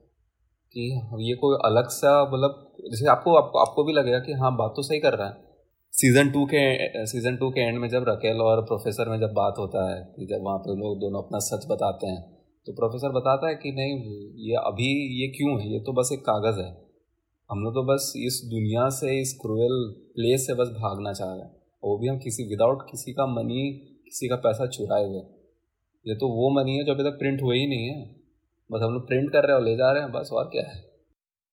S2: कि ये कोई अलग सा मतलब जैसे आपको आपको आपको भी लगेगा कि हाँ बात तो सही कर रहा है। सीज़न टू के सीज़न टू के एंड में जब रकेल और प्रोफेसर में जब बात होता है कि जब वहाँ पे लोग दोनों अपना सच बताते हैं तो प्रोफेसर बताता है कि नहीं ये अभी ये क्यों है? ये तो बस एक कागज़ है। हम लोग तो बस इस दुनिया से इस क्रूएल प्लेस से बस भागना चाह रहे हैं। वो भी हम किसी विदाउट किसी का मनी किसी का पैसा चुराए हुए। ये तो वो मनी है जो अभी तक प्रिंट हुए ही नहीं है। बस हम लोग प्रिंट कर रहे हैं और ले जा रहे हैं बस और क्या है?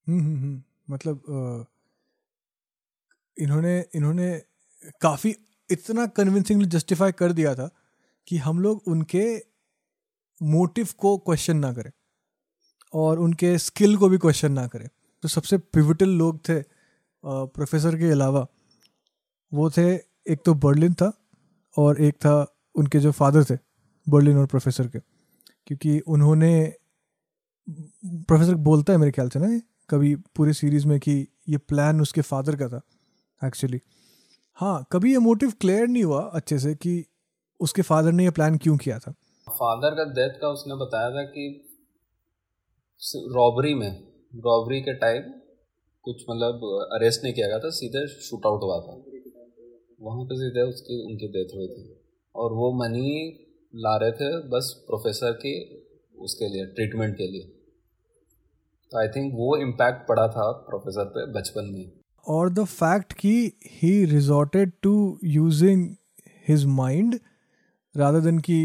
S1: हम्म, हम्म, हम्म। मतलब इन्होंने इन्होंने काफ़ी इतना कन्विंसिंगली जस्टिफाई कर दिया था कि हम लोग उनके मोटिव को क्वेश्चन ना करें और उनके स्किल को भी क्वेश्चन ना करें। तो सबसे पिविटल लोग थे प्रोफेसर के अलावा, वो थे, एक तो बर्लिन था और एक था उनके जो फादर थे बर्लिन और प्रोफेसर के। क्योंकि उन्होंने प्रोफेसर बोलता है मेरे ख्याल से ना कभी पूरी सीरीज़ में कि ये प्लान उसके फादर का था। एक्चुअली हाँ कभी ये मोटिव क्लियर नहीं हुआ अच्छे से कि उसके फादर ने ये प्लान क्यों किया था?
S2: फादर का डेथ का उसने बताया था कि रॉबरी में रॉबरी के टाइम कुछ मतलब अरेस्ट नहीं किया गया था, सीधे शूट आउट हुआ था। वहाँ पे सीधे उसकी, उनकी डेथ हुई थी। और वो मनी ला रहे थे बस प्रोफेसर के, उसके लिए ट्रीटमेंट के लिए। तो आई थिंक वो इम्पैक्ट पड़ा था प्रोफेसर पे बचपन में।
S1: और द फैक्ट कि he resorted to using his mind rather than की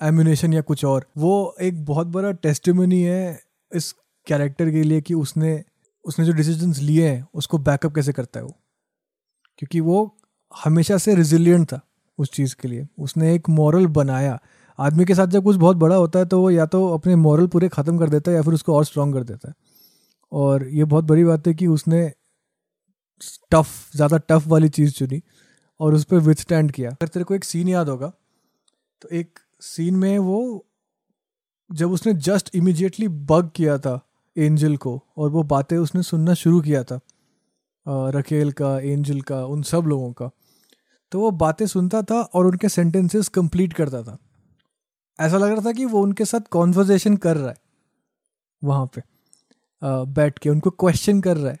S1: एम्यूनेशन या कुछ और, वो एक बहुत बड़ा टेस्टिमनी है इस कैरेक्टर के लिए कि उसने उसने जो डिसीजंस लिए हैं, उसको बैकअप कैसे करता है वो? क्योंकि वो हमेशा से रिजिलियंट था उस चीज़ के लिए। उसने एक मॉरल बनाया। आदमी के साथ जब कुछ बहुत बड़ा होता है तो वो या तो अपने मॉरल पूरे ख़त्म कर देता है या फिर उसको और स्ट्रॉन्ग कर देता है। और ये बहुत बड़ी बात है कि उसने टफ, ज़्यादा टफ वाली चीज़ चुनी और उस पर विथ स्टैंड किया। अगर तेरे को एक सीन याद होगा तो एक सीन में वो, जब उसने जस्ट इमिजिएटली बग किया था एंजल को और वो बातें उसने सुनना शुरू किया था रकेल का एंजल का, उन सब लोगों का तो वो बातें सुनता था और उनके सेंटेंसेस कंप्लीट करता था। ऐसा लग रहा था कि वो उनके साथ कॉन्वर्जेसन कर रहा है, वहाँ पे बैठ के, उनको क्वेश्चन कर रहा है,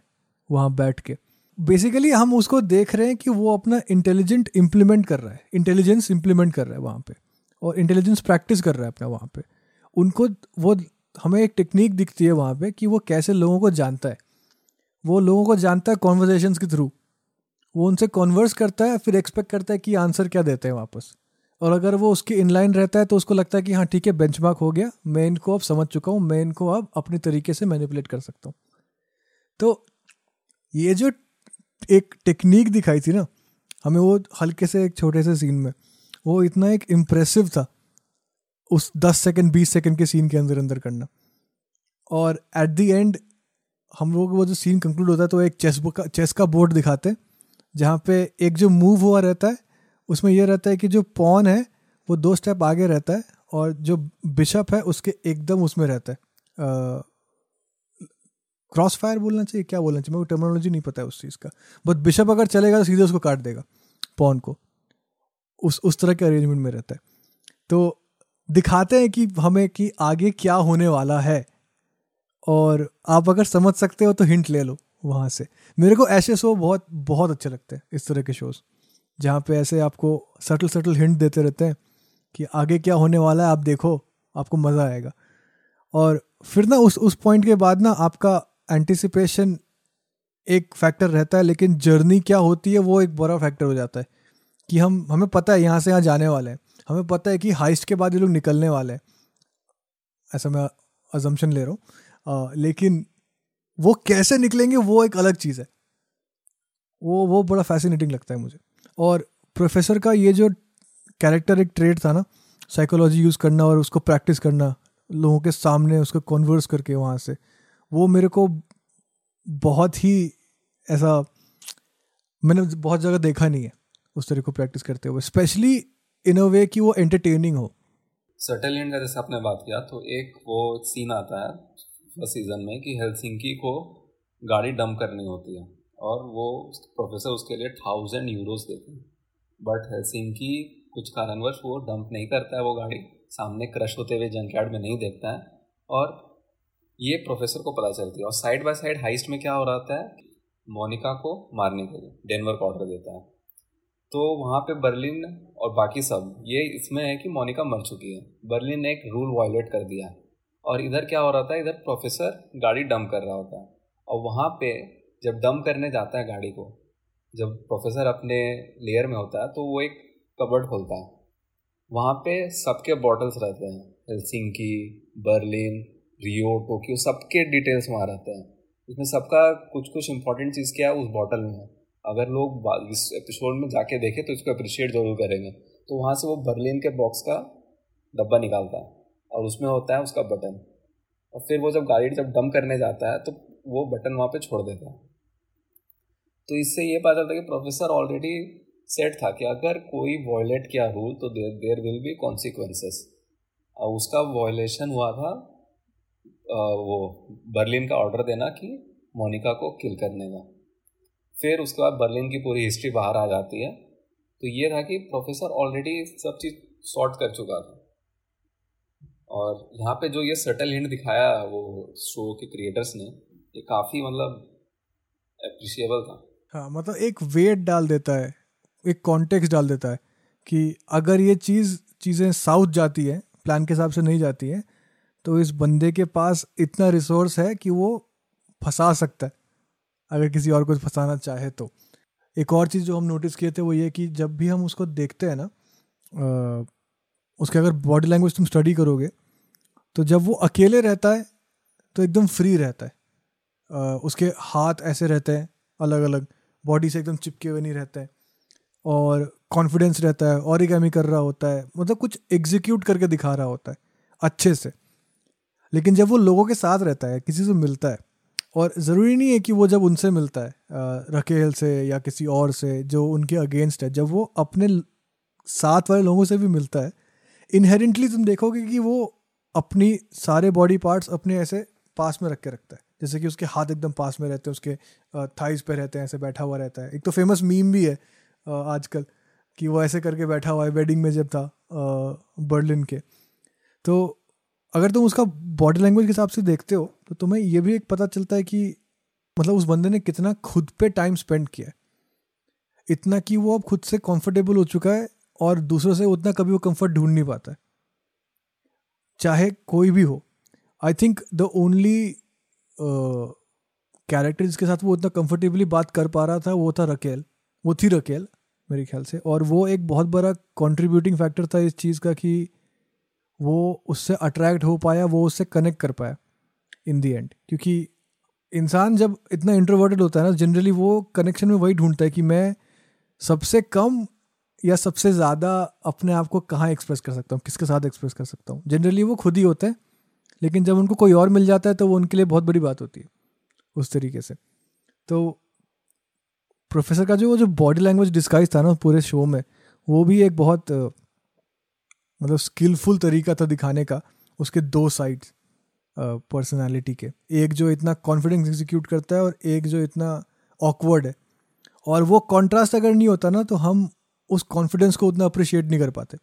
S1: वहाँ बैठ के। बेसिकली हम उसको देख रहे हैं कि वो अपना इंटेलिजेंट इम्प्लीमेंट कर रहा है। इंटेलिजेंस इम्प्लीमेंट कर रहा है वहाँ पे। और इंटेलिजेंस प्रैक्टिस कर रहा है अपना वहाँ पे। उनको वो, हमें एक टेक्निक दिखती है वहाँ पे कि वो कैसे लोगों को जानता है। वो लोगों को जानता है कॉन्वर्जेशन के थ्रू वो उनसे कॉन्वर्स करता है, फिर एक्सपेक्ट करता है कि आंसर क्या देते हैं वापस। और अगर वो उसके इनलाइन रहता है तो उसको लगता है कि हाँ ठीक है बेंच हो गया। मैं इनको अब समझ चुका हूँ, मैं इनको अब अपने तरीके से मैनिपुलेट कर सकता हूँ। तो ये जो एक टेक्निक दिखाई थी ना, हमें वो हल्के से एक छोटे से सीन में, वो इतना एक इम्प्रेसिव था, उस दस सेकेंड बीस सेकेंड के सीन के अंदर अंदर करना। और एट द एंड हम लोग वो जो सीन कंक्लूड होता है तो एक चेस का चेस का बोर्ड दिखाते हैं, जहाँ पे एक जो मूव हुआ रहता है, उसमें यह रहता है कि जो पॉन है, वो दो स्टेप आगे रहता है, और जो बिशप है, उसके एकदम उसमें रहता है। क्रॉस फायर बोलना चाहिए, क्या बोलना चाहिए? मेरे को टर्मिनोलॉजी नहीं पता है उस चीज़ का। बट बिशप अगर चलेगा तो सीधे उसको काट देगा पॉन को। उस उस तरह के अरेंजमेंट में रहता है। तो दिखाते हैं कि हमें कि आगे क्या होने वाला है। और आप अगर समझ सकते हो तो हिंट ले लो वहाँ से। मेरे को ऐसे शो बहुत बहुत अच्छे लगते हैं, इस तरह के शोज़ जहाँ पे ऐसे आपको सटल सटल हिंट देते रहते हैं कि आगे क्या होने वाला है, आप देखो, आपको मज़ा आएगा। और फिर ना उस उस पॉइंट के बाद ना आपका एंटिसिपेशन एक फैक्टर रहता है, लेकिन जर्नी क्या होती है, वो एक बड़ा फैक्टर हो जाता है कि हम, हमें पता है यहाँ से यहाँ जाने वाले हैं। हमें पता है कि हाइस्ट के बाद ये लोग निकलने वाले हैं। ऐसा मैं अजम्पन ले रहा हूँ। लेकिन वो कैसे निकलेंगे, वो एक अलग चीज़ है। वो वो बड़ा फैसिनेटिंग लगता है मुझे। और प्रोफेसर का ये जो कैरेक्टर एक ट्रेड था ना साइकोलॉजी यूज़ करना और उसको प्रैक्टिस करना, लोगों के सामने उसको कन्वर्स करके वहाँ से वो मेरे को बहुत ही ऐसा, मैंने बहुत जगह देखा नहीं है उस तरह को प्रैक्टिस करते हुए स्पेशली इन अ वे कि वो एंटरटेनिंग हो।
S2: सटल का जैसे आपने बात किया तो एक वो सीन आता है फ़र्स्ट सीज़न में कि हेलसिंकी को गाड़ी डंप करनी होती है और वो प्रोफेसर उसके लिए थाउज़ेंड यूरोस देते हैं। बट हेलसिंकी कुछ कारणवश वो डंप नहीं करता है वो गाड़ी, सामने क्रश होते हुए जंकयार्ड में नहीं देखता है और ये प्रोफेसर को पता चलती है। और साइड बाय साइड हाइस्ट में क्या हो रहा है मोनिका को मारने के लिए डेनवर ऑर्डर देता है। तो वहाँ पे बर्लिन और बाकी सब, ये इसमें है कि मोनिका मर चुकी है। बर्लिन ने एक रूल वायलेट कर दिया। और इधर क्या हो रहा था? इधर प्रोफेसर गाड़ी डम कर रहा होता है। और वहाँ पे जब डम करने जाता है गाड़ी को, जब प्रोफेसर अपने लेयर में होता है तो वो एक कबर्ड खोलता है। वहाँ पे सबके बॉटल्स रहते हैं। हेलसिंकी बर्लिन रियो टोक्यो सबके डिटेल्स वहाँ रहते हैं। उसमें सबका कुछ कुछ इंपॉर्टेंट चीज़ क्या है, उस बॉटल में है। अगर लोग इस एपिसोड में जाके देखें तो इसको अप्रिशिएट ज़रूर करेंगे। तो वहाँ से वो बर्लिन के बॉक्स का डब्बा निकालता है और उसमें होता है उसका बटन और फिर वो जब गाड़ी जब डम करने जाता है तो वो बटन वहाँ पे छोड़ देता है। तो इससे ये पता चलता है कि प्रोफेसर ऑलरेडी सेट था कि अगर कोई वॉयलेट किया रूल तो there there will be consequences और उसका वॉयलेशन हुआ था वो बर्लिन का ऑर्डर देना कि मोनिका को किल करने का। फिर उसके बाद बर्लिन की पूरी हिस्ट्री बाहर आ जाती है। तो ये था कि प्रोफेसर ऑलरेडी सब चीज़ सॉर्ट कर चुका था। और यहाँ पे जो ये सटल हिंट दिखाया वो शो के क्रिएटर्स ने, ये काफ़ी मतलब अप्रिशिएबल था।
S1: हाँ मतलब एक वेट डाल देता है, एक कॉन्टेक्स्ट डाल देता है कि अगर ये चीज़, चीज़ें साउथ जाती है प्लान के हिसाब से नहीं जाती है तो इस बंदे के पास इतना रिसोर्स है कि वो फंसा सकता है अगर किसी और को फंसाना चाहे तो। एक और चीज़ जो हम नोटिस किए थे वो ये कि जब भी हम उसको देखते हैं ना उसके अगर बॉडी लैंग्वेज तुम स्टडी करोगे तो जब वो अकेले रहता है तो एकदम फ्री रहता है। आ, उसके हाथ ऐसे रहते हैं अलग अलग बॉडी से एकदम चिपके हुए नहीं रहते हैं और कॉन्फिडेंस रहता है और कर रहा होता है मतलब कुछ एग्जीक्यूट करके दिखा रहा होता है अच्छे से। लेकिन जब वो लोगों के साथ रहता है, किसी से मिलता है, और ज़रूरी नहीं है कि वो जब उनसे मिलता है रकेल से या किसी और से जो उनके अगेंस्ट है, जब वो अपने साथ वाले लोगों से भी मिलता है इनहेरेंटली तुम देखोगे कि वो अपनी सारे बॉडी पार्ट्स अपने ऐसे पास में रख के रखता है। जैसे कि उसके हाथ एकदम पास में रहते हैं, उसके थाइस पे रहते हैं, ऐसे बैठा हुआ रहता है। एक तो फ़ेमस मीम भी है आजकल, कि वो ऐसे करके बैठा हुआ है वेडिंग में जब था बर्लिन के। तो अगर तुम उसका बॉडी लैंग्वेज के हिसाब से देखते हो तो तुम्हें यह भी एक पता चलता है कि मतलब उस बंदे ने कितना खुद पे टाइम स्पेंड किया है। इतना कि वो अब खुद से कंफर्टेबल हो चुका है और दूसरों से उतना कभी वो कंफर्ट ढूंढ नहीं पाता है। चाहे कोई भी हो I think the only character जिसके साथ वो उतना कंफर्टेबली बात कर पा रहा था, वो था रकेल वो थी रकेल मेरे ख्याल से। और वो एक बहुत बड़ा कंट्रीब्यूटिंग फैक्टर था इस चीज़ का कि वो उससे अट्रैक्ट हो पाया, वो उससे कनेक्ट कर पाया इन दी एंड क्योंकि इंसान जब इतना इंट्रोवर्टेड होता है ना जनरली वो कनेक्शन में वही ढूंढता है कि मैं सबसे कम या सबसे ज़्यादा अपने आप को कहाँ एक्सप्रेस कर सकता हूँ, किसके साथ एक्सप्रेस कर सकता हूँ। जनरली वो खुद ही होते हैं, लेकिन जब उनको कोई और मिल जाता है तो वो उनके लिए बहुत बड़ी बात होती है उस तरीके से। तो प्रोफेसर का जो, वो जो बॉडी लैंग्वेज डिस्काइज था ना, पूरे शो में, वो भी एक बहुत मतलब स्किलफुल तरीका था दिखाने का, उसके दो साइड्स पर्सनालिटी के। एक जो इतना कॉन्फिडेंस एग्जीक्यूट करता है और एक जो इतना ऑकवर्ड है। और वो कॉन्ट्रास्ट अगर नहीं होता ना तो हम उस कॉन्फिडेंस को उतना अप्रिशिएट नहीं कर पाते।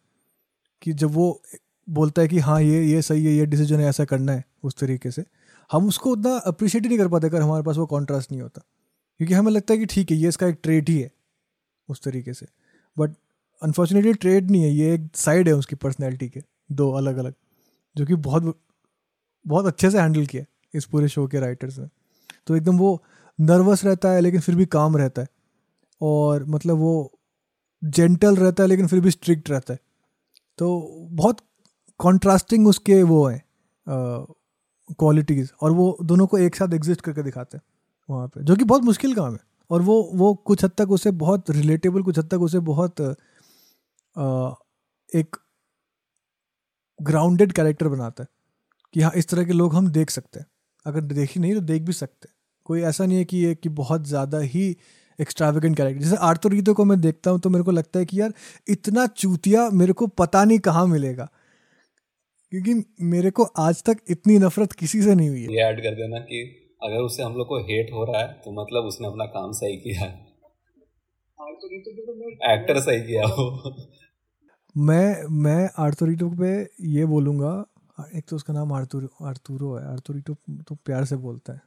S1: कि जब वो बोलता है कि हाँ ये ये सही है, ये डिसीज़न है, ऐसा करना है, उस तरीके से, हम उसको उतना अप्रिशिएट ही नहीं कर पाते अगर हमारे पास वो कॉन्ट्रास्ट नहीं होता। क्योंकि हमें लगता है कि ठीक है, ये इसका एक ट्रेड ही है, उस तरीके से। बट अनफॉर्चुनेटली ट्रेड नहीं है, ये एक साइड है उसकी पर्सनैलिटी के, दो अलग अलग जो कि बहुत बहुत अच्छे से हैंडल किया इस पूरे शो के राइटर्स ने। तो एकदम वो नर्वस रहता है, लेकिन फिर भी काम रहता है। और मतलब वो जेंटल रहता है, लेकिन फिर भी स्ट्रिक्ट रहता है। तो बहुत कॉन्ट्रास्टिंग उसके वो हैं क्वालिटीज़ और वो दोनों को एक साथ एग्जिस्ट करके दिखाते हैं वहाँ पे, जो कि बहुत मुश्किल काम है। और वो वो कुछ हद तक उसे बहुत रिलेटेबल कुछ हद तक उसे बहुत एक ग्राउंडेड कैरेक्टर बनाता है कि हाँ इस तरह के लोग हम देख सकते हैं। अगर देखी नहीं तो देख भी सकते हैं। कोई ऐसा नहीं है कि ये कि बहुत ज़्यादा ही एक्स्ट्राविगेंट कैरेक्टर जैसे आर्टोरीतो को मैं देखता हूँ तो मेरे को लगता है कि यार इतना चूतिया मेरे को पता नहीं कहाँ मिलेगा। क्योंकि मेरे को आज तक इतनी नफरत किसी से नहीं हुई है।
S2: ये ऐड कर देना कि अगर उससे हम लोग को हेट हो रहा है तो मतलब उसने अपना काम सही किया। है एक्टर सही किया हो
S1: मैं मैं आर्थोरिटो पे ये बोलूँगा, एक तो उसका नाम आर्थुर आर्थुरो है आर्थोरिटो तो प्यार से बोलता है।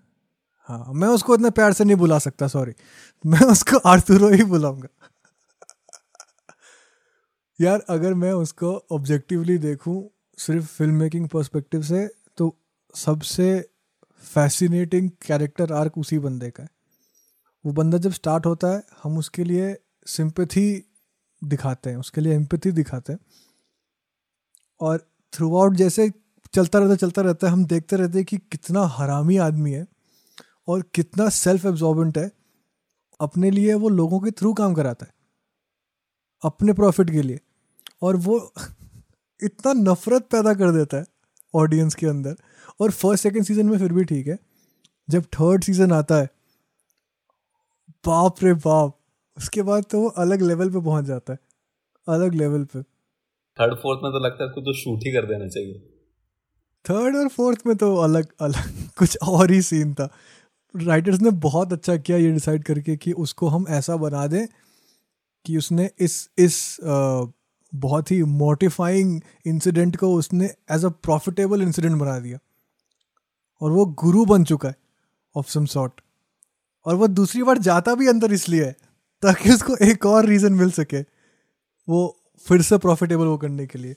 S1: हाँ मैं उसको इतना प्यार से नहीं बुला सकता सॉरी मैं उसको आर्थुरो ही बुलाऊँगा। यार, अगर मैं उसको ऑब्जेक्टिवली देखूँ, सिर्फ़ फ़िल्म मेकिंग पर्सपेक्टिव से तो सबसे फैसिनेटिंग कैरेक्टर आर्क उसी बंदे का है। वो बंदा जब स्टार्ट होता है, हम उसके लिए सिंपथी दिखाते हैं, उसके लिए एम्पथी दिखाते हैं। और थ्रू आउट जैसे चलता रहता चलता रहता है, हम देखते रहते हैं कि कितना हरामी आदमी है और कितना सेल्फ एब्जॉर्बेंट है, अपने लिए वो लोगों के थ्रू काम कराता है, अपने प्रॉफिट के लिए। और वो <laughs> इतना नफरत पैदा कर देता है ऑडियंस के अंदर और फ़र्स्ट सेकंड सीज़न में फिर भी ठीक है। जब थर्ड सीज़न आता है, बाप रे बाप उसके बाद तो वो अलग लेवल पे पहुँच जाता है। अलग लेवल पे।
S2: थर्ड फोर्थ में तो लगता है उसको तो शूट ही कर देना चाहिए।
S1: थर्ड और फोर्थ में तो अलग अलग कुछ और ही सीन था। राइटर्स ने बहुत अच्छा किया ये डिसाइड करके कि उसको हम ऐसा बना दें कि उसने इस इस आ, बहुत ही मोटिफाइंग इंसिडेंट को उसने एज अ प्रॉफिटेबल इंसिडेंट बना दिया। और वो गुरु बन चुका है ऑफ़ सम सॉर्ट और वो दूसरी बार जाता भी अंदर इसलिए है। ताकि उसको एक और रीज़न मिल सके वो फिर से प्रॉफिटेबल वो करने के लिए।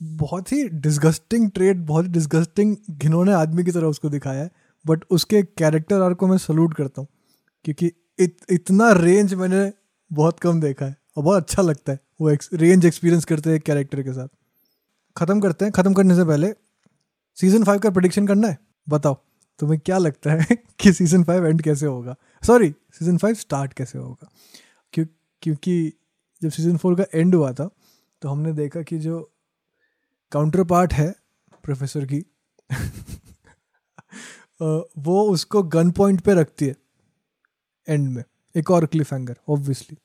S1: बहुत ही डिस्गस्टिंग ट्रेड बहुत ही डिस्गस्टिंग घिनौने आदमी की तरह उसको दिखाया है बट उसके कैरेक्टर आर को मैं सल्यूट करता हूँ क्योंकि इत, इतना रेंज मैंने बहुत कम देखा है और बहुत अच्छा लगता है वो एक, रेंज एक्सपीरियंस करते हैं कैरेक्टर के साथ। ख़त्म करते हैं ख़त्म करने से पहले सीज़न फाइव का प्रडिक्शन करना है बताओ। तुम्हें क्या लगता है <laughs> कि सीज़न फाइव एंड कैसे होगा? सॉरी सीज़न फाइव स्टार्ट कैसे होगा? क्यों, क्योंकि जब सीज़न फोर का एंड हुआ था तो हमने देखा कि जो काउंटर पार्ट है प्रोफेसर की <laughs> वो उसको गन पॉइंट पे रखती है एंड में। एक और क्लिफ हैंगर ऑब्वियसली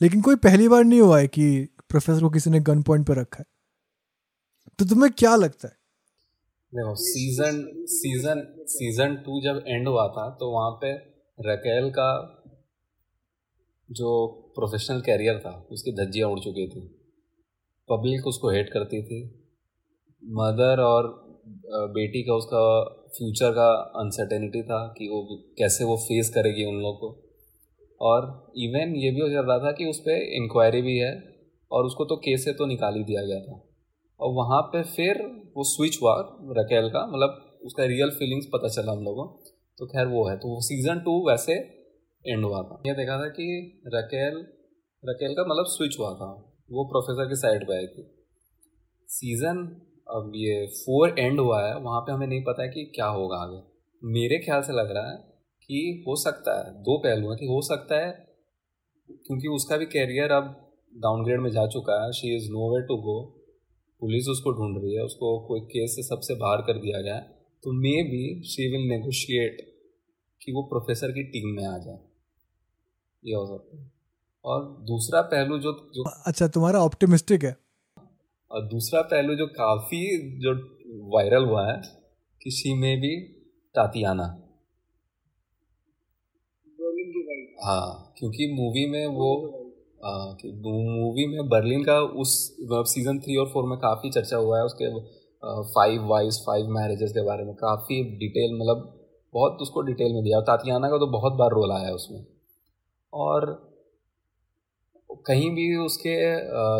S1: लेकिन कोई पहली बार नहीं हुआ है कि प्रोफेसर को किसी ने गन पॉइंट पे रखा है। तो तुम्हें क्या लगता है?
S2: देखो सीज़न सीज़न सीज़न टू जब एंड हुआ था तो वहाँ पे रकेल का जो प्रोफेशनल कैरियर था उसकी धज्जियाँ उड़ चुकी थी। पब्लिक उसको हेट करती थी। मदर और बेटी का उसका फ्यूचर का अनसर्टेनिटी था कि वो कैसे वो फेस करेगी उन लोग को। और इवन ये भी हो चल रहा था कि उस पर इंक्वायरी भी है और उसको तो केस से तो निकाल ही दिया गया था। और वहाँ पे फिर वो स्विच हुआ रकेल का मतलब उसका रियल फीलिंग्स पता चला हम लोगों तो खैर वो है तो वो सीज़न टू वैसे एंड हुआ था। ये देखा था कि रकेल रकेल का मतलब स्विच हुआ था। वो प्रोफेसर की साइड पे आई थी। सीज़न अब ये फोर एंड हुआ है, वहाँ पे हमें नहीं पता है कि क्या होगा आगे। मेरे ख्याल से लग रहा है कि हो सकता है, दो पहलू हैं कि हो सकता है, क्योंकि उसका भी कैरियर अब डाउनग्रेड में जा चुका है। She is no way to go police उसको ढूंढ रही है उसको कोई केस से सबसे बाहर कर दिया गया है तो maybe she will negotiate कि वो प्रोफेसर की टीम में आ जाए। ये हो सकता है। और दूसरा पहलू जो जो
S1: अच्छा तुम्हारा ऑप्टिमिस्टिक है।
S2: और दूसरा पहलू जो काफ़ी जो वायरल हुआ है कि शी में भी तातियाना हाँ क्योंकि मूवी में वो मूवी में बर्लिन का उस सीज़न थ्री और फोर में काफ़ी चर्चा हुआ है, उसके फाइव वाइज फाइव मैरिजेस के बारे में काफ़ी डिटेल मतलब बहुत उसको डिटेल में दिया और तातियाना का तो बहुत बार रोल आया है उसमें। और कहीं भी उसके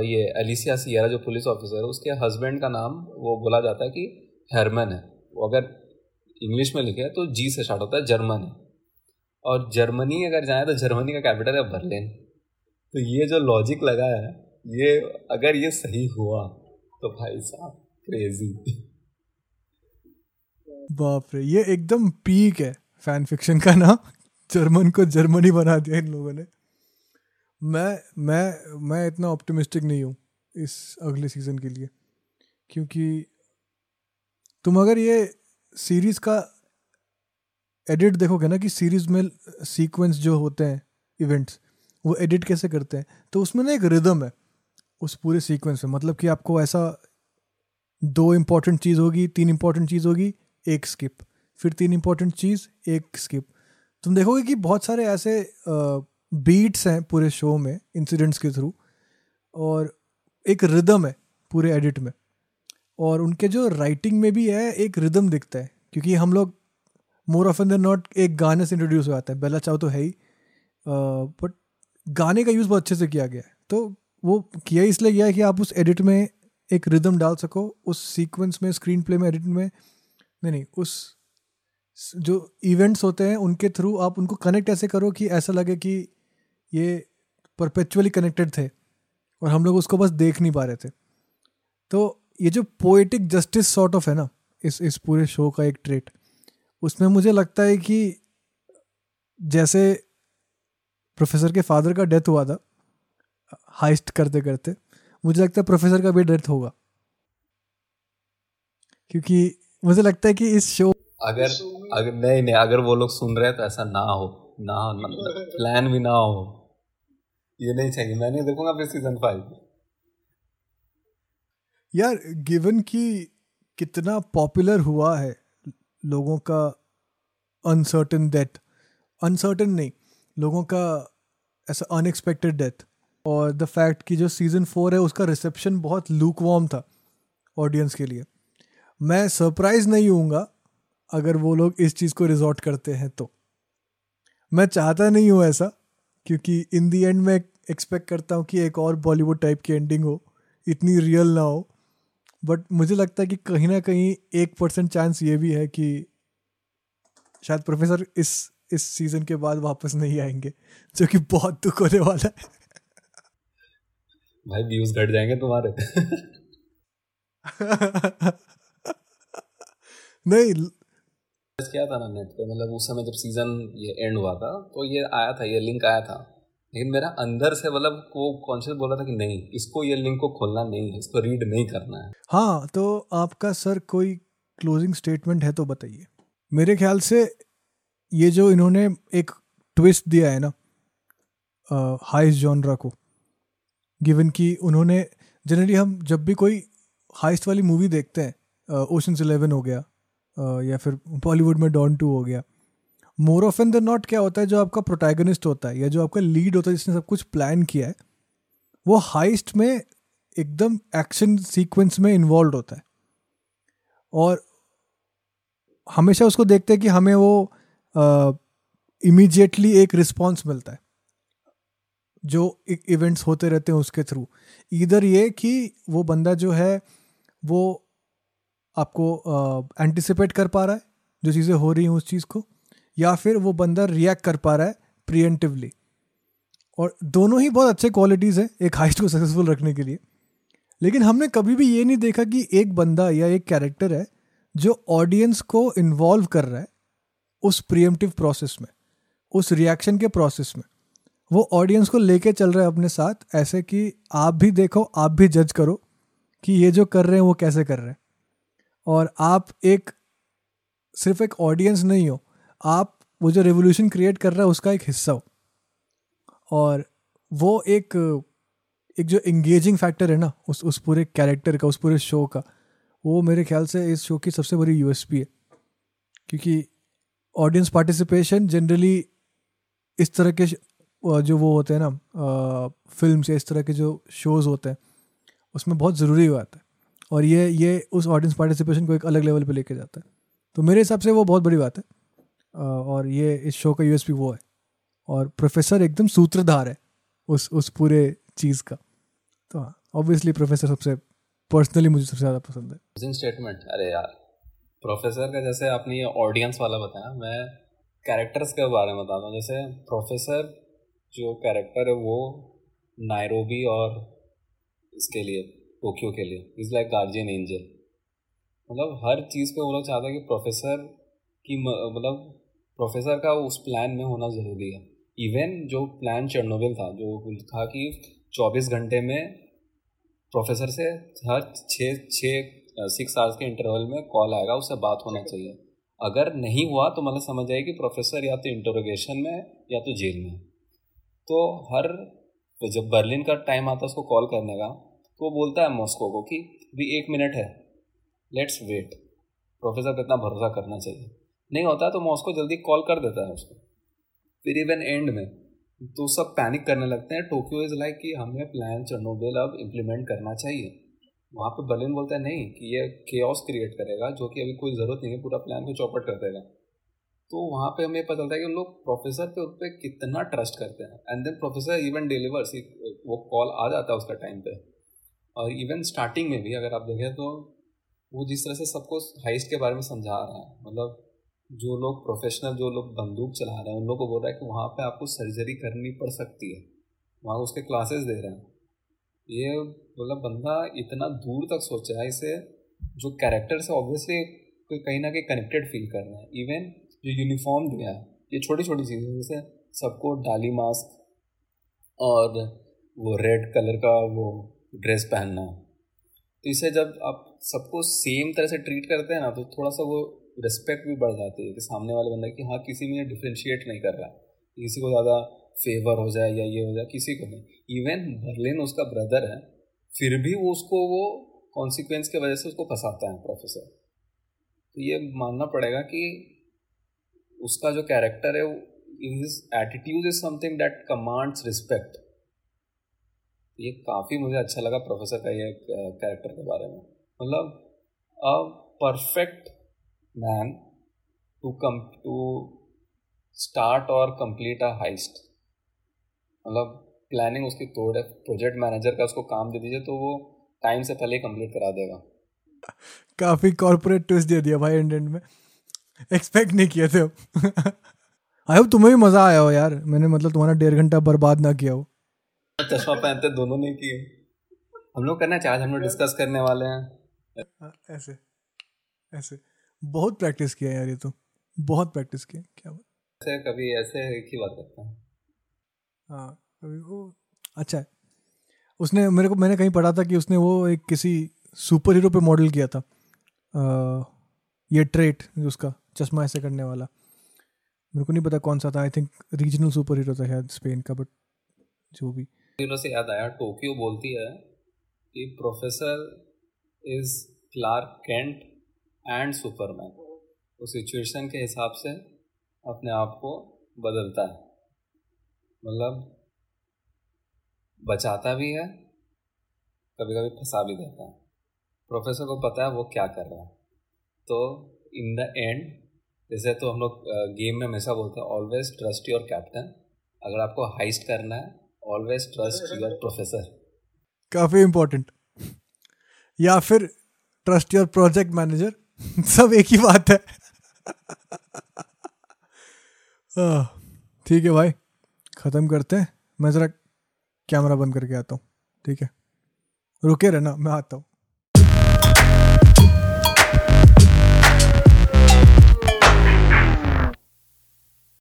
S2: ये एलिसिया सियरा जो पुलिस ऑफिसर है, उसके हस्बैंड का नाम वो बोला जाता है कि हरमन है। वो अगर इंग्लिश में लिखे तो जी से स्टार्ट होता है जर्मन है और जर्मनी अगर जाए तो जर्मनी का कैपिटल है बर्लिन तो ये जो लॉजिक लगा है, ये अगर ये सही हुआ तो भाई साहब क्रेजी
S1: बाप रे ये एकदम पीक है फ़ैन फिक्शन का ना। जर्मन को जर्मनी बना दिया इन लोगों ने। मैं मैं मैं इतना ऑप्टिमिस्टिक नहीं हूँ इस अगले सीज़न के लिए। क्योंकि तुम अगर ये सीरीज़ का एडिट देखोगे ना कि सीरीज़ में सीक्वेंस जो होते हैं इवेंट्स वो एडिट कैसे करते हैं? तो उसमें ना एक रिदम है, उस पूरे सीक्वेंस में। मतलब कि आपको ऐसा दो इंपॉर्टेंट चीज़ होगी, तीन इंपॉर्टेंट चीज़ होगी, एक स्किप फिर तीन इंपॉर्टेंट चीज़, एक स्किप तुम देखोगे कि बहुत सारे ऐसे बीट्स हैं पूरे शो में इंसिडेंट्स के थ्रू और एक रिदम है पूरे एडिट में। और उनके जो राइटिंग में भी है, एक रिदम दिखता है, क्योंकि हम लोग मोर ऑफ़ एन नॉट एक गाने से इंट्रोड्यूस हो जाता है। बेला चाहो तो है ही। बट गाने का यूज़ बहुत अच्छे से किया गया है। तो वो किया इसलिए गया है कि आप उस एडिट में एक रिदम डाल सको, उस सीक्वेंस में स्क्रीन प्ले में एडिट में, नहीं नहीं, उस जो इवेंट्स होते हैं, उनके थ्रू आप उनको कनेक्ट ऐसे करो कि ऐसा लगे कि ये परपेचुअली कनेक्टेड थे और हम लोग उसको बस देख नहीं पा रहे थे। तो ये जो पोएटिक जस्टिस सॉर्ट ऑफ़ है ना, इस इस पूरे शो का एक ट्रेट उसमें मुझे लगता है कि जैसे प्रोफेसर के फादर का डेथ हुआ था हाइस्ट करते करते। मुझे लगता है प्रोफेसर का भी डेथ होगा। क्योंकि मुझे लगता है कि इस शो
S2: अगर अगर नहीं नहीं अगर वो लोग सुन रहे हैं तो ऐसा ना हो ना हो प्लान भी ना हो। ये नहीं चाहिए मैं नहीं देखूँगा फिर सीज़न फाइव
S1: यार गिवन कि कितना पॉपुलर हुआ है लोगों का अनसर्टन डेथ अनसर्टन नहीं लोगों का ऐसा अनएक्सपेक्टेड डेथ और द फैक्ट कि जो सीज़न फोर है, उसका रिसेप्शन बहुत लूक वॉर्म था ऑडियंस के लिए. मैं सरप्राइज़ नहीं हूँगा अगर वो लोग इस चीज़ को रिजॉर्ट करते हैं तो. मैं चाहता नहीं हूँ ऐसा, क्योंकि इन दी एंड मैं एक्सपेक्ट करता हूँ कि एक और बॉलीवुड टाइप की एंडिंग हो, इतनी रियल ना हो. बट मुझे लगता है कि कहीं ना कहीं एक परसेंट चांस ये भी है कि शायद प्रोफेसर इस इस सीज़न के बाद वापस नहीं आएँगे जो कि बहुत दुख होने वाला है।
S2: भाई व्यूज़ घट जाएँगे तुम्हारे।
S1: नहीं <laughs>
S2: क्या था ना नेट पे मतलब उस समय जब सीज़न ये एंड हुआ था तो ये आया था ये लिंक आया था। लेकिन मेरा अंदर से मतलब वो कॉन्शियस बोला था कि नहीं इसको ये लिंक को खोलना नहीं है इसको रीड नहीं करना है।
S1: हाँ तो आपका सर कोई क्लोजिंग स्टेटमेंट है तो बताइए। मेरे ख्याल से ये जो इन्होंने एक ट्विस्ट दिया है ना हाइस्ट जॉनरा को गिवन कि उन्होंने जनरली हम जब भी कोई हाइस्ट वाली मूवी देखते हैं ओशन इलेवन हो गया या फिर बॉलीवुड में डॉन टू हो गया more of an the not क्या होता है, जो आपका प्रोटैगनिस्ट होता है, या जो आपका लीड होता है, जिसने सब कुछ प्लान किया है, वो हाइस्ट में एकदम एक्शन सीक्वेंस में इन्वॉल्व होता है। और हमेशा उसको देखते हैं कि हमें वो इमीजिएटली एक रिस्पॉन्स मिलता है, जो इवेंट्स होते रहते हैं उसके थ्रू इधर ये कि वो बंदा जो है, वो आपको एंटिसिपेट कर पा रहा है, जो चीज़ें हो रही हैं उस चीज़ को, या फिर वो बंदा रिएक्ट कर पा रहा है प्रियंटिवली और दोनों ही बहुत अच्छे क्वालिटीज़ हैं एक हाइस्ट को सक्सेसफुल रखने के लिए। लेकिन हमने कभी भी ये नहीं देखा कि एक बंदा या एक कैरेक्टर है, जो ऑडियंस को इन्वॉल्व कर रहा है उस प्रियमटिव प्रोसेस में, उस रिएक्शन के प्रोसेस में, वो ऑडियंस को लेके चल रहा है अपने साथ, ऐसे कि आप भी देखो, आप भी जज करो कि ये जो कर रहे हैं, वो कैसे कर रहे हैं। और आप एक, सिर्फ़ एक ऑडियंस नहीं हो, आप, वो जो रेवोल्यूशन क्रिएट कर रहा है, उसका एक हिस्सा हो। और वो एक एक जो इंगेजिंग फैक्टर है ना, उस उस पूरे कैरेक्टर का, उस पूरे शो का, वो मेरे ख्याल से इस शो की सबसे बड़ी यूएसपी है। क्योंकि ऑडियंस पार्टिसिपेशन जनरली इस तरह के जो वो होते हैं ना फ़िल्म या इस तरह के जो शोज़ होते हैं, उसमें बहुत ज़रूरी जाता है। और ये ये उस ऑडियंस पार्टिसिपेशन को एक अलग लेवल पे लेके जाता है। तो मेरे हिसाब से वो बहुत बड़ी बात है। और ये इस शो का यूएसपी वो है। और प्रोफेसर एकदम सूत्रधार है उस उस पूरे चीज़ का। तो हाँ ऑब्वियसली प्रोफेसर सबसे पर्सनली मुझे सबसे ज़्यादा पसंद
S2: है। स्टेटमेंट अरे यार। प्रोफेसर का जैसे आपने ये ऑडियंस वाला बताया, मैं कैरेक्टर्स के बारे में बताता हूँ। जैसे प्रोफेसर जो कैरेक्टर है वो नायरोबी और इसके लिए टोक्यो के लिए इज़ लाइक गार्जियन एंजल मतलब हर चीज़ पे वो लोग चाहते हैं कि प्रोफेसर की मतलब प्रोफेसर का उस प्लान में होना ज़रूरी है। इवन जो प्लान चर्नोबिल था, जो था कि 24 घंटे में प्रोफेसर से हर छः छः सिक्स आवर्स के इंटरवल में कॉल आएगा उससे बात होना चाहिए। अगर नहीं हुआ तो मतलब समझ आए कि प्रोफेसर या तो इंटरोगेशन में या तो जेल में। तो हर तो जब बर्लिन का टाइम आता है उसको कॉल करने का तो वो बोलता है मॉस्को को कि अभी एक मिनट है लेट्स वेट प्रोफेसर पर इतना भरोसा करना चाहिए। नहीं होता तो मॉस्को जल्दी कॉल कर देता है उसको। फिर इवन एंड में तो सब पैनिक करने लगते हैं। टोक्यो इज़ लाइक कि हमें प्लान चर्नोबिल अब इम्प्लीमेंट करना चाहिए। वहाँ पे बर्लिन बोलता है, नहीं, कि ये केओस क्रिएट करेगा, जो कि अभी कोई ज़रूरत नहीं है, पूरा प्लान को चौपट कर देगा. तो वहाँ पे हमें पता चलता है कि उन लोग प्रोफेसर पे उस पर कितना ट्रस्ट करते हैं। And then professor even delivers वो कॉल आ जाता है उसका टाइम पे। और इवन स्टार्टिंग में भी, अगर आप देखें तो वो जिस तरह से सबको हाइस्ट के बारे में समझा रहा है। मतलब जो लोग प्रोफेशनल जो लोग बंदूक चला रहे हैं, उन लोगों को बोल रहा है कि वहाँ पे आपको सर्जरी करनी पड़ सकती है। वहाँ उसके क्लासेस दे रहे हैं। ये मतलब बंदा इतना दूर तक सोचा है इसे, जो कैरेक्टर से ऑब्वियसली कोई कहीं ना कहीं कनेक्टेड फील कर रहा है। इवन जो यूनिफॉर्म दिया है ये छोटी छोटी चीज़ें, जैसे सबको डाली मास्क और वो रेड कलर का वो ड्रेस पहनना। तो इसे जब आप सबको सेम तरह से ट्रीट करते हैं ना तो थोड़ा सा वो रिस्पेक्ट भी बढ़ जाती है कि सामने वाले बंदे कि हाँ किसी में डिफ्रेंशिएट नहीं कर रहा। किसी को ज़्यादा फेवर हो जाए या ये हो जाए, किसी को नहीं। इवन बर्लिन उसका ब्रदर है, फिर भी वो उसको वो कॉन्सिक्वेंस के वजह से उसको फंसाता है प्रोफेसर तो ये मानना पड़ेगा कि उसका जो कैरेक्टर है his attitude is something that commands respect ये काफ़ी मुझे अच्छा लगा प्रोफेसर का ये कैरेक्टर के बारे में। मतलब a perfect man to come to start और कंप्लीट अ हाइस्ट मतलब प्लानिंग उसकी तोड़ है प्रोजेक्ट मैनेजर का उसको काम दे दीजिए तो वो टाइम से पहले कंप्लीट करा देगा।
S1: काफ़ी कॉर्पोरेट ट्विस्ट दे दिया भाई एंड एंड में। एक्सपेक्ट नहीं किए थे। <laughs> आई होप तुम्हें भी मज़ा आया हो यार। मैंने मतलब तुम्हारा डेढ़ घंटा बर्बाद ना किया हो।
S2: चश्मा पहनते दोनों ने किए। हम लोग करना चाहे हम लोग डिस्कस करने वाले हैं।
S1: ऐसे ऐसे। बहुत प्रैक्टिस किया यार ये तो। बहुत प्रैक्टिस किया क्या बात।
S2: कभी ऐसे ही बात करता हूँ।
S1: हाँ अच्छा उसने मेरे को मैंने कहीं पढ़ा था कि उसने वो एक किसी सुपर हीरो पे मॉडल किया था। आ, ये ट्रेट उसका चश्मा ऐसे करने वाला। मेरे को नहीं पता कौन सा था I think regional super hero था शायद स्पेन का बट जो भी।
S2: हीरो से याद आया टोक्यो बोलती है कि professor is Clark Kent and Superman वो सिचुएशन के हिसाब से अपने आप को बदलता है। मतलब बचाता भी है कभी कभी फंसा भी देता है। प्रोफेसर को पता है वो क्या कर रहा है। तो इन द एंड, जैसे तो हम लोग गेम में हमेशा बोलते हैं ऑलवेज ट्रस्ट योर कैप्टन अगर आपको हाइस्ट करना है ऑलवेज ट्रस्ट योर प्रोफेसर
S1: काफ़ी इंपॉर्टेंट या फिर ट्रस्ट योर प्रोजेक्ट मैनेजर सब एक ही बात है, <laughs> ठीक है भाई। ख़त्म करते हैं। मैं ज़रा कैमरा बंद करके आता हूँ। ठीक है? रुके रहना, मैं आता हूँ।